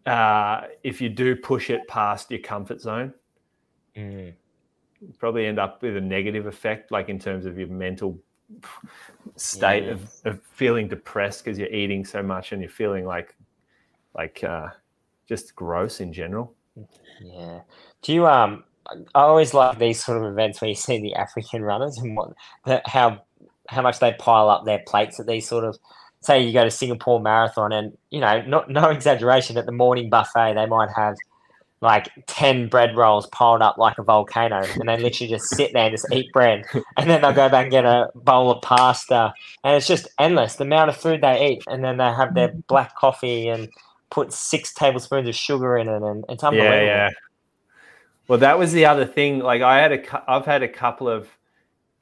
[SPEAKER 1] uh, if you do push it past your comfort zone,
[SPEAKER 3] Mm.
[SPEAKER 1] you probably end up with a negative effect, like in terms of your mental state
[SPEAKER 3] Yeah.
[SPEAKER 1] of, of feeling depressed because you're eating so much and you're feeling like like uh, just gross in general.
[SPEAKER 3] Yeah. Do you um? I always like these sort of events where you see the African runners and what the, how how much they pile up their plates at these sort of. Say you go to Singapore Marathon and you know, not no exaggeration, at the morning buffet they might have like ten bread rolls piled up like a volcano, and they literally just sit there and just eat bread, and then they'll go back and get a bowl of pasta, and it's just endless the amount of food they eat, and then they have their black coffee and put six tablespoons of sugar in it, and it's unbelievable.
[SPEAKER 1] Yeah, yeah. Well, that was the other thing. Like I had a, I've had a couple of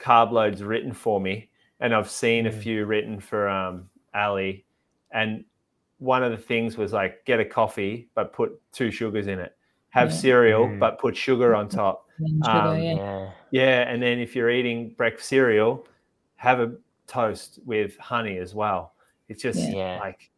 [SPEAKER 1] carb loads written for me, and I've seen a
[SPEAKER 3] Mm.
[SPEAKER 1] few written for um, Ali. And one of the things was like, get a coffee, but put two sugars in it. Have
[SPEAKER 2] Yeah.
[SPEAKER 1] cereal,
[SPEAKER 3] Mm.
[SPEAKER 1] but put sugar on top.
[SPEAKER 2] Sugar,
[SPEAKER 1] Um,
[SPEAKER 2] yeah.
[SPEAKER 3] yeah.
[SPEAKER 1] Yeah, and then if you're eating breakfast cereal, have a toast with honey as well. It's just
[SPEAKER 3] Yeah.
[SPEAKER 1] like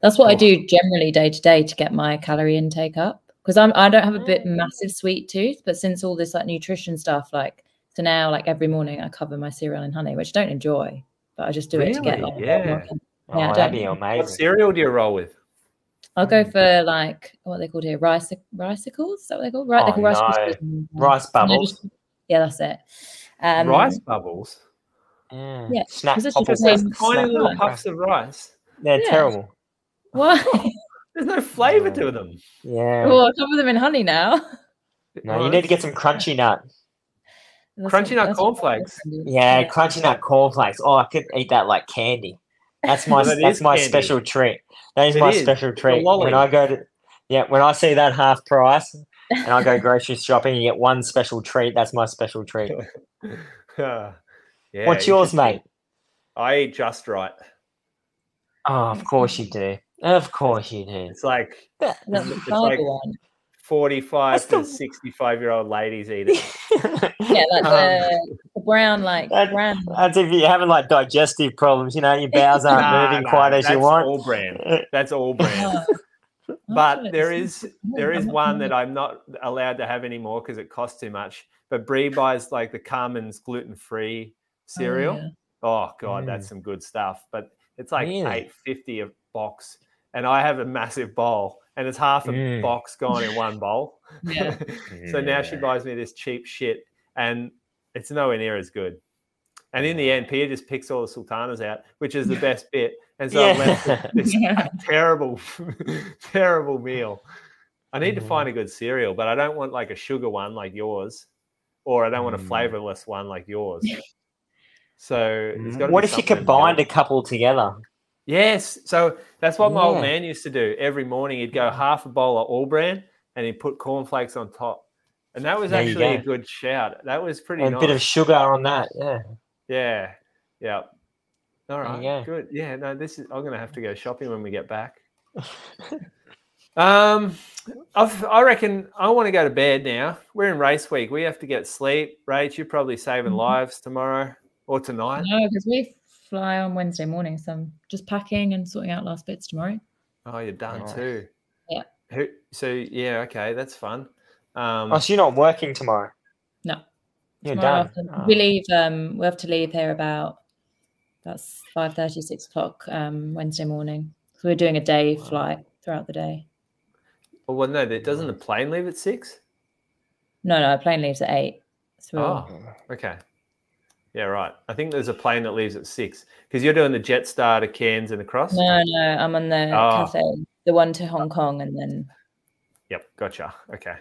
[SPEAKER 2] That's what I
[SPEAKER 1] Oh.
[SPEAKER 2] do generally day to day to get my calorie intake up because I'm I don't have a bit
[SPEAKER 3] Mm.
[SPEAKER 2] massive sweet tooth, but since all this like nutrition stuff, like so now like every morning I cover my cereal in honey, which I don't enjoy, but I just do it to get
[SPEAKER 1] Really?
[SPEAKER 2] like a bit
[SPEAKER 1] Yeah.
[SPEAKER 2] More-
[SPEAKER 3] Oh,
[SPEAKER 2] Yeah, I
[SPEAKER 3] that'd be
[SPEAKER 2] don't-
[SPEAKER 1] what cereal do you roll with?
[SPEAKER 2] I'll go
[SPEAKER 3] Mm.
[SPEAKER 2] for like what are they called here, rice ricicles. Is that what they call? Right,
[SPEAKER 3] Oh,
[SPEAKER 2] they call rice
[SPEAKER 3] no.
[SPEAKER 2] Krispies and,
[SPEAKER 3] Rice bubbles.
[SPEAKER 2] yeah, that's it. Um,
[SPEAKER 1] Rice bubbles.
[SPEAKER 3] Yeah.
[SPEAKER 2] Yeah,
[SPEAKER 3] Snack
[SPEAKER 2] because
[SPEAKER 3] poppers.
[SPEAKER 2] just the
[SPEAKER 1] Those
[SPEAKER 2] same-
[SPEAKER 1] tiny
[SPEAKER 2] snack
[SPEAKER 1] little
[SPEAKER 2] bar.
[SPEAKER 1] puffs of rice.
[SPEAKER 3] They're
[SPEAKER 2] Yeah.
[SPEAKER 3] terrible.
[SPEAKER 2] Why?
[SPEAKER 1] There's no flavor
[SPEAKER 3] Yeah.
[SPEAKER 1] to them.
[SPEAKER 3] Yeah.
[SPEAKER 2] oh, I cover them in honey now.
[SPEAKER 3] No, you need to get some crunchy nut.
[SPEAKER 2] That's
[SPEAKER 1] Crunchy nut
[SPEAKER 2] what my
[SPEAKER 1] cornflakes.
[SPEAKER 3] Yeah, crunchy nut cornflakes. Oh, I could eat that like candy. That's my
[SPEAKER 1] That
[SPEAKER 3] that's my
[SPEAKER 1] candy.
[SPEAKER 3] special treat. That is
[SPEAKER 1] It
[SPEAKER 3] my
[SPEAKER 1] is.
[SPEAKER 3] special treat. When I go to yeah, when I see that half price and I go grocery shopping and get one special treat, that's my special treat.
[SPEAKER 1] yeah.
[SPEAKER 3] What's yours, mate?
[SPEAKER 1] I eat just right.
[SPEAKER 3] Oh, of course you do. Of course you do.
[SPEAKER 1] It's like
[SPEAKER 2] That's
[SPEAKER 1] It's like-
[SPEAKER 2] one.
[SPEAKER 1] 45
[SPEAKER 3] That's
[SPEAKER 1] to 65 year old ladies eat it.
[SPEAKER 2] Yeah, like
[SPEAKER 3] Um,
[SPEAKER 2] the, the brown, like
[SPEAKER 3] that-
[SPEAKER 2] brown.
[SPEAKER 3] That's if you're having like digestive problems, you know, your bowels aren't
[SPEAKER 1] Nah,
[SPEAKER 3] moving
[SPEAKER 1] nah,
[SPEAKER 3] quite as you want.
[SPEAKER 1] that's All-Bran. That's All-Bran.
[SPEAKER 2] Oh.
[SPEAKER 1] But
[SPEAKER 2] Actually,
[SPEAKER 1] there
[SPEAKER 2] it's-
[SPEAKER 1] is there
[SPEAKER 2] I'm
[SPEAKER 1] is
[SPEAKER 2] not
[SPEAKER 1] one that I'm not allowed to have anymore because it costs too much. But Brie buys like the Carmen's gluten free cereal.
[SPEAKER 2] yeah.
[SPEAKER 1] Oh god,
[SPEAKER 3] Mm.
[SPEAKER 1] that's some good stuff. But it's like
[SPEAKER 3] Really?
[SPEAKER 1] eight fifty a box, and I have a massive bowl, and it's half a
[SPEAKER 3] Mm.
[SPEAKER 1] box gone in one bowl.
[SPEAKER 2] Yeah.
[SPEAKER 1] so now she buys me this cheap shit, and it's nowhere near as good. And in the end, Pia just picks all the sultanas out, which is the best bit. And so I'm left with this
[SPEAKER 2] Yeah.
[SPEAKER 1] terrible, terrible meal. I need to
[SPEAKER 3] Mhm.
[SPEAKER 1] find a good cereal, but I don't want like a sugar one like yours, or I don't want a
[SPEAKER 3] Mm.
[SPEAKER 1] flavorless one like yours. So it's gotta
[SPEAKER 3] What
[SPEAKER 1] be
[SPEAKER 3] if you
[SPEAKER 1] something in
[SPEAKER 3] combined a couple together?
[SPEAKER 1] Yes. So that's what my old man used to do. Every morning he'd go half a bowl of All-Bran and he'd put cornflakes on top. And that was
[SPEAKER 3] There you
[SPEAKER 1] actually a good shout. That was pretty
[SPEAKER 3] a
[SPEAKER 1] nice.
[SPEAKER 3] bit of sugar on that. Yeah.
[SPEAKER 1] yeah. Yeah. All right.
[SPEAKER 3] There you go.
[SPEAKER 1] Good. Yeah. No, this is I'm gonna have to go shopping when we get back. Um, I've, I reckon I want to go to bed now. We're in race week. We have to get sleep. Rach, you're probably saving
[SPEAKER 2] Mhm.
[SPEAKER 1] lives tomorrow or tonight.
[SPEAKER 2] No, because we fly on Wednesday morning, so I'm just packing and sorting out last bits tomorrow.
[SPEAKER 1] Oh, you're done
[SPEAKER 3] Nice.
[SPEAKER 1] too.
[SPEAKER 2] Yeah.
[SPEAKER 1] Who? So yeah, okay, that's fun. Um,
[SPEAKER 3] Oh, so you're not working tomorrow?
[SPEAKER 2] No.
[SPEAKER 3] You're
[SPEAKER 2] Tomorrow
[SPEAKER 3] done. Oh.
[SPEAKER 2] We leave. Um, we have to leave here about that's five thirty, six o'clock um, Wednesday morning. So we're doing a day
[SPEAKER 1] Wow.
[SPEAKER 2] flight throughout the day.
[SPEAKER 1] oh, well, no, that doesn't the plane leave at six?
[SPEAKER 2] No, no, a plane leaves at eight. So we'll-
[SPEAKER 1] Oh, okay. Yeah, right. I think there's a plane that leaves at six because you're doing the Jetstar to Cairns and across.
[SPEAKER 2] No, no, I'm on the
[SPEAKER 1] Oh.
[SPEAKER 2] Cathay, the one to Hong Kong, and then
[SPEAKER 1] Yep, gotcha. Okay.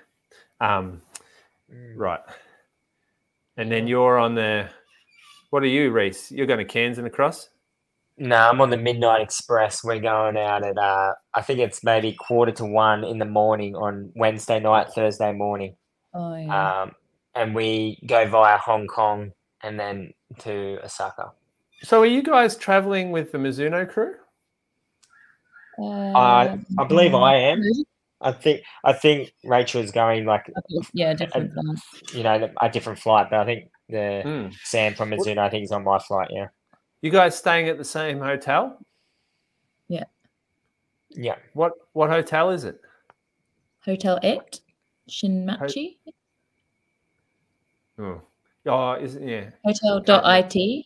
[SPEAKER 1] Um,
[SPEAKER 3] Mm.
[SPEAKER 1] right. And then you're on the. What are you, Reece? You're going to Cairns and across.
[SPEAKER 3] No, I'm on the Midnight Express. We're going out at uh, I think it's maybe quarter to one in the morning on Wednesday night, Thursday morning.
[SPEAKER 2] oh yeah.
[SPEAKER 3] Um, and we go via Hong Kong and then to Osaka.
[SPEAKER 1] So are you guys traveling with the Mizuno crew?
[SPEAKER 3] I I believe I am. I think I think Rachel is going like
[SPEAKER 2] yeah, different plans.
[SPEAKER 3] you know a different flight, but I think the
[SPEAKER 1] Hmm.
[SPEAKER 3] Sam from Mizuno I think is on my flight. Yeah,
[SPEAKER 1] You guys staying at the same hotel?
[SPEAKER 3] yeah. Yeah.
[SPEAKER 1] What what hotel is it?
[SPEAKER 2] Hotel It, Shinmachi,
[SPEAKER 1] Oh, oh is it, yeah.
[SPEAKER 2] Hotel dot it.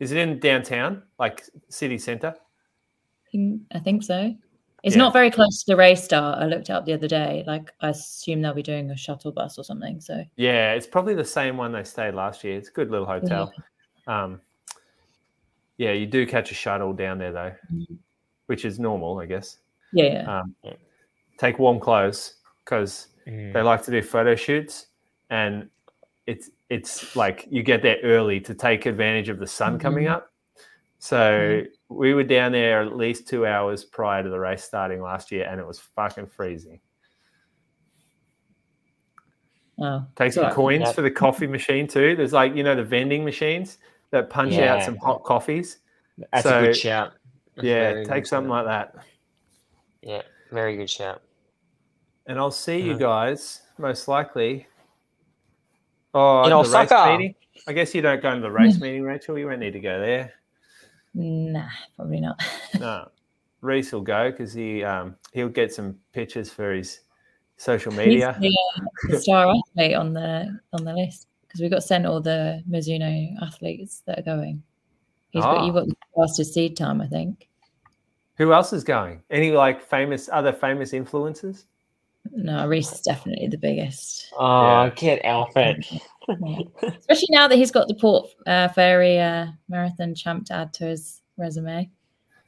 [SPEAKER 1] Is it in downtown, like city centre?
[SPEAKER 2] I think so. It's
[SPEAKER 1] Yeah.
[SPEAKER 2] not very close to the race start. I looked it up the other day. Like I assume they'll be doing a shuttle bus or something. So
[SPEAKER 1] Yeah, it's probably the same one they stayed last year. It's a good little hotel. Um, yeah, you do catch a shuttle down there though,
[SPEAKER 2] Mhm.
[SPEAKER 1] which is normal, I guess.
[SPEAKER 2] yeah, yeah.
[SPEAKER 1] Um, take warm clothes because
[SPEAKER 3] Mm.
[SPEAKER 1] they like to do photo shoots, and it's it's like you get there early to take advantage of the sun coming
[SPEAKER 2] Mhm.
[SPEAKER 1] up. So we were down there at least two hours prior to the race starting last year, and it was fucking freezing.
[SPEAKER 2] oh,
[SPEAKER 1] Take some coins
[SPEAKER 3] Yep.
[SPEAKER 1] for the coffee machine too. There's like you know the vending machines that punch out some hot coffees.
[SPEAKER 3] That's a good shout. That's
[SPEAKER 1] Yeah,
[SPEAKER 3] very
[SPEAKER 1] take something
[SPEAKER 3] shout.
[SPEAKER 1] like that.
[SPEAKER 3] Yeah, very good shout.
[SPEAKER 1] And I'll see you
[SPEAKER 3] Uh-huh.
[SPEAKER 1] guys most likely. Oh,
[SPEAKER 3] In
[SPEAKER 1] the
[SPEAKER 3] Osaka.
[SPEAKER 1] race meeting. I guess you don't go to the race meeting, Rachel. You won't need to go there.
[SPEAKER 2] nah, probably not.
[SPEAKER 1] No, Reece will go because he um, he'll get some pictures for his social media.
[SPEAKER 2] He's the, uh, the star athlete on the on the list because we got sent all the Mizuno athletes that are going. He's got you
[SPEAKER 1] Ah.
[SPEAKER 2] got the fastest seed time, I think.
[SPEAKER 1] Who else is going? Any like famous other famous influencers?
[SPEAKER 2] No, Reece is definitely the biggest.
[SPEAKER 3] Oh,
[SPEAKER 1] Yeah.
[SPEAKER 3] get Alfred.
[SPEAKER 2] Especially now that he's got the Port uh, Fairy uh, Marathon champ to add to his resume.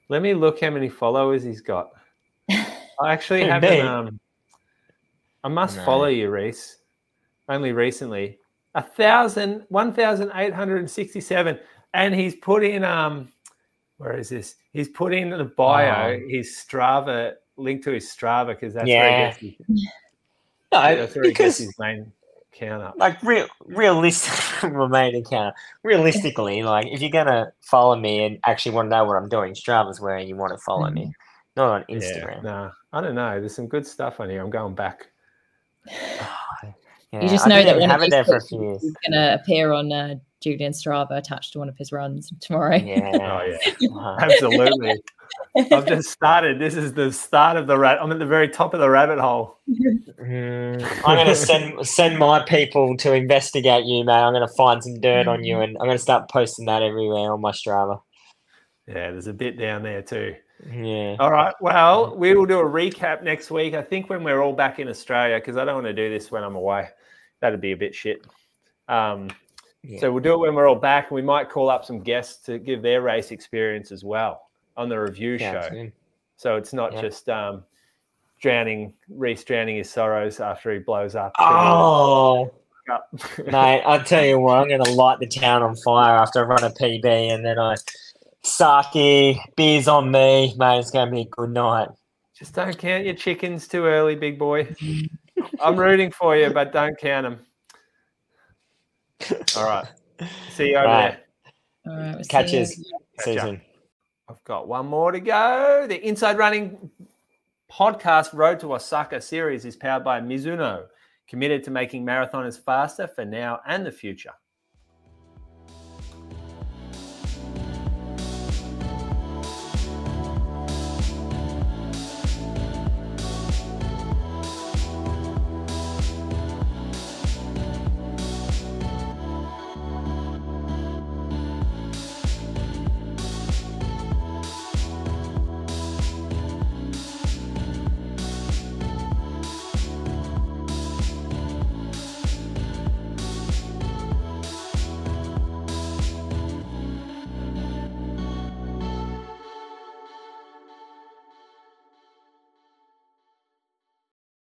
[SPEAKER 1] Let me look how many followers he's got. I actually
[SPEAKER 3] Who,
[SPEAKER 1] haven't. Um, I must
[SPEAKER 3] No.
[SPEAKER 1] follow you, Reece. Only recently, a thousand, one thousand eight hundred and sixty-seven, and he's put in. Um, where is this? He's put in the bio
[SPEAKER 3] Oh.
[SPEAKER 1] his Strava link to his Strava because that's where
[SPEAKER 3] Yeah.
[SPEAKER 1] he gets his,
[SPEAKER 3] No,
[SPEAKER 1] that's where he gets
[SPEAKER 3] because
[SPEAKER 1] his main counter.
[SPEAKER 3] like real realistic main account. Realistically, like if you're gonna follow me and actually want to know what I'm doing, Strava's where you want to follow me, mm-hmm. not on
[SPEAKER 1] Yeah,
[SPEAKER 3] Instagram.
[SPEAKER 1] no, I don't know. There's some good stuff on here. I'm going back.
[SPEAKER 3] Yeah,
[SPEAKER 2] you just know that
[SPEAKER 3] even
[SPEAKER 2] one of
[SPEAKER 3] it there
[SPEAKER 2] these
[SPEAKER 3] for a few years.
[SPEAKER 2] is going to appear on uh, Julian Strava attached to one of his runs tomorrow.
[SPEAKER 3] Yeah.
[SPEAKER 1] Oh yeah. Absolutely. I've just started. This is the start of the rat. I'm at the very top of the rabbit hole.
[SPEAKER 3] Mm, I'm gonna send send my people to investigate you, mate. I'm gonna find some dirt on you, and I'm gonna start posting that everywhere on my Strava.
[SPEAKER 1] Yeah, there's a bit down there too.
[SPEAKER 3] Yeah.
[SPEAKER 1] All right. Well, we will do a recap next week. I think when we're all back in Australia, because I don't want to do this when I'm away. That'd be a bit shit. Um,
[SPEAKER 3] Yeah.
[SPEAKER 1] So we'll do it when we're all back, and we might call up some guests to give their race experience as well on the review
[SPEAKER 3] Yeah,
[SPEAKER 1] show.
[SPEAKER 3] soon.
[SPEAKER 1] So it's not
[SPEAKER 3] Yeah.
[SPEAKER 1] just um, drowning, Reece drowning his sorrows after he blows up.
[SPEAKER 3] Oh, mate! I tell you what, I'm gonna light the town on fire after I run a PB, and then I sake beers on me, mate. It's gonna be a good night.
[SPEAKER 1] Just don't count your chickens too early, big boy. I'm rooting for you, but don't count them. All right. See you over
[SPEAKER 3] Right.
[SPEAKER 1] there.
[SPEAKER 2] All right, we'll see
[SPEAKER 3] Catches.
[SPEAKER 2] you.
[SPEAKER 3] Susan.
[SPEAKER 1] I've got one more to go. The Inside Running podcast Road to Osaka series is powered by Mizuno, committed to making marathoners faster for now and the future.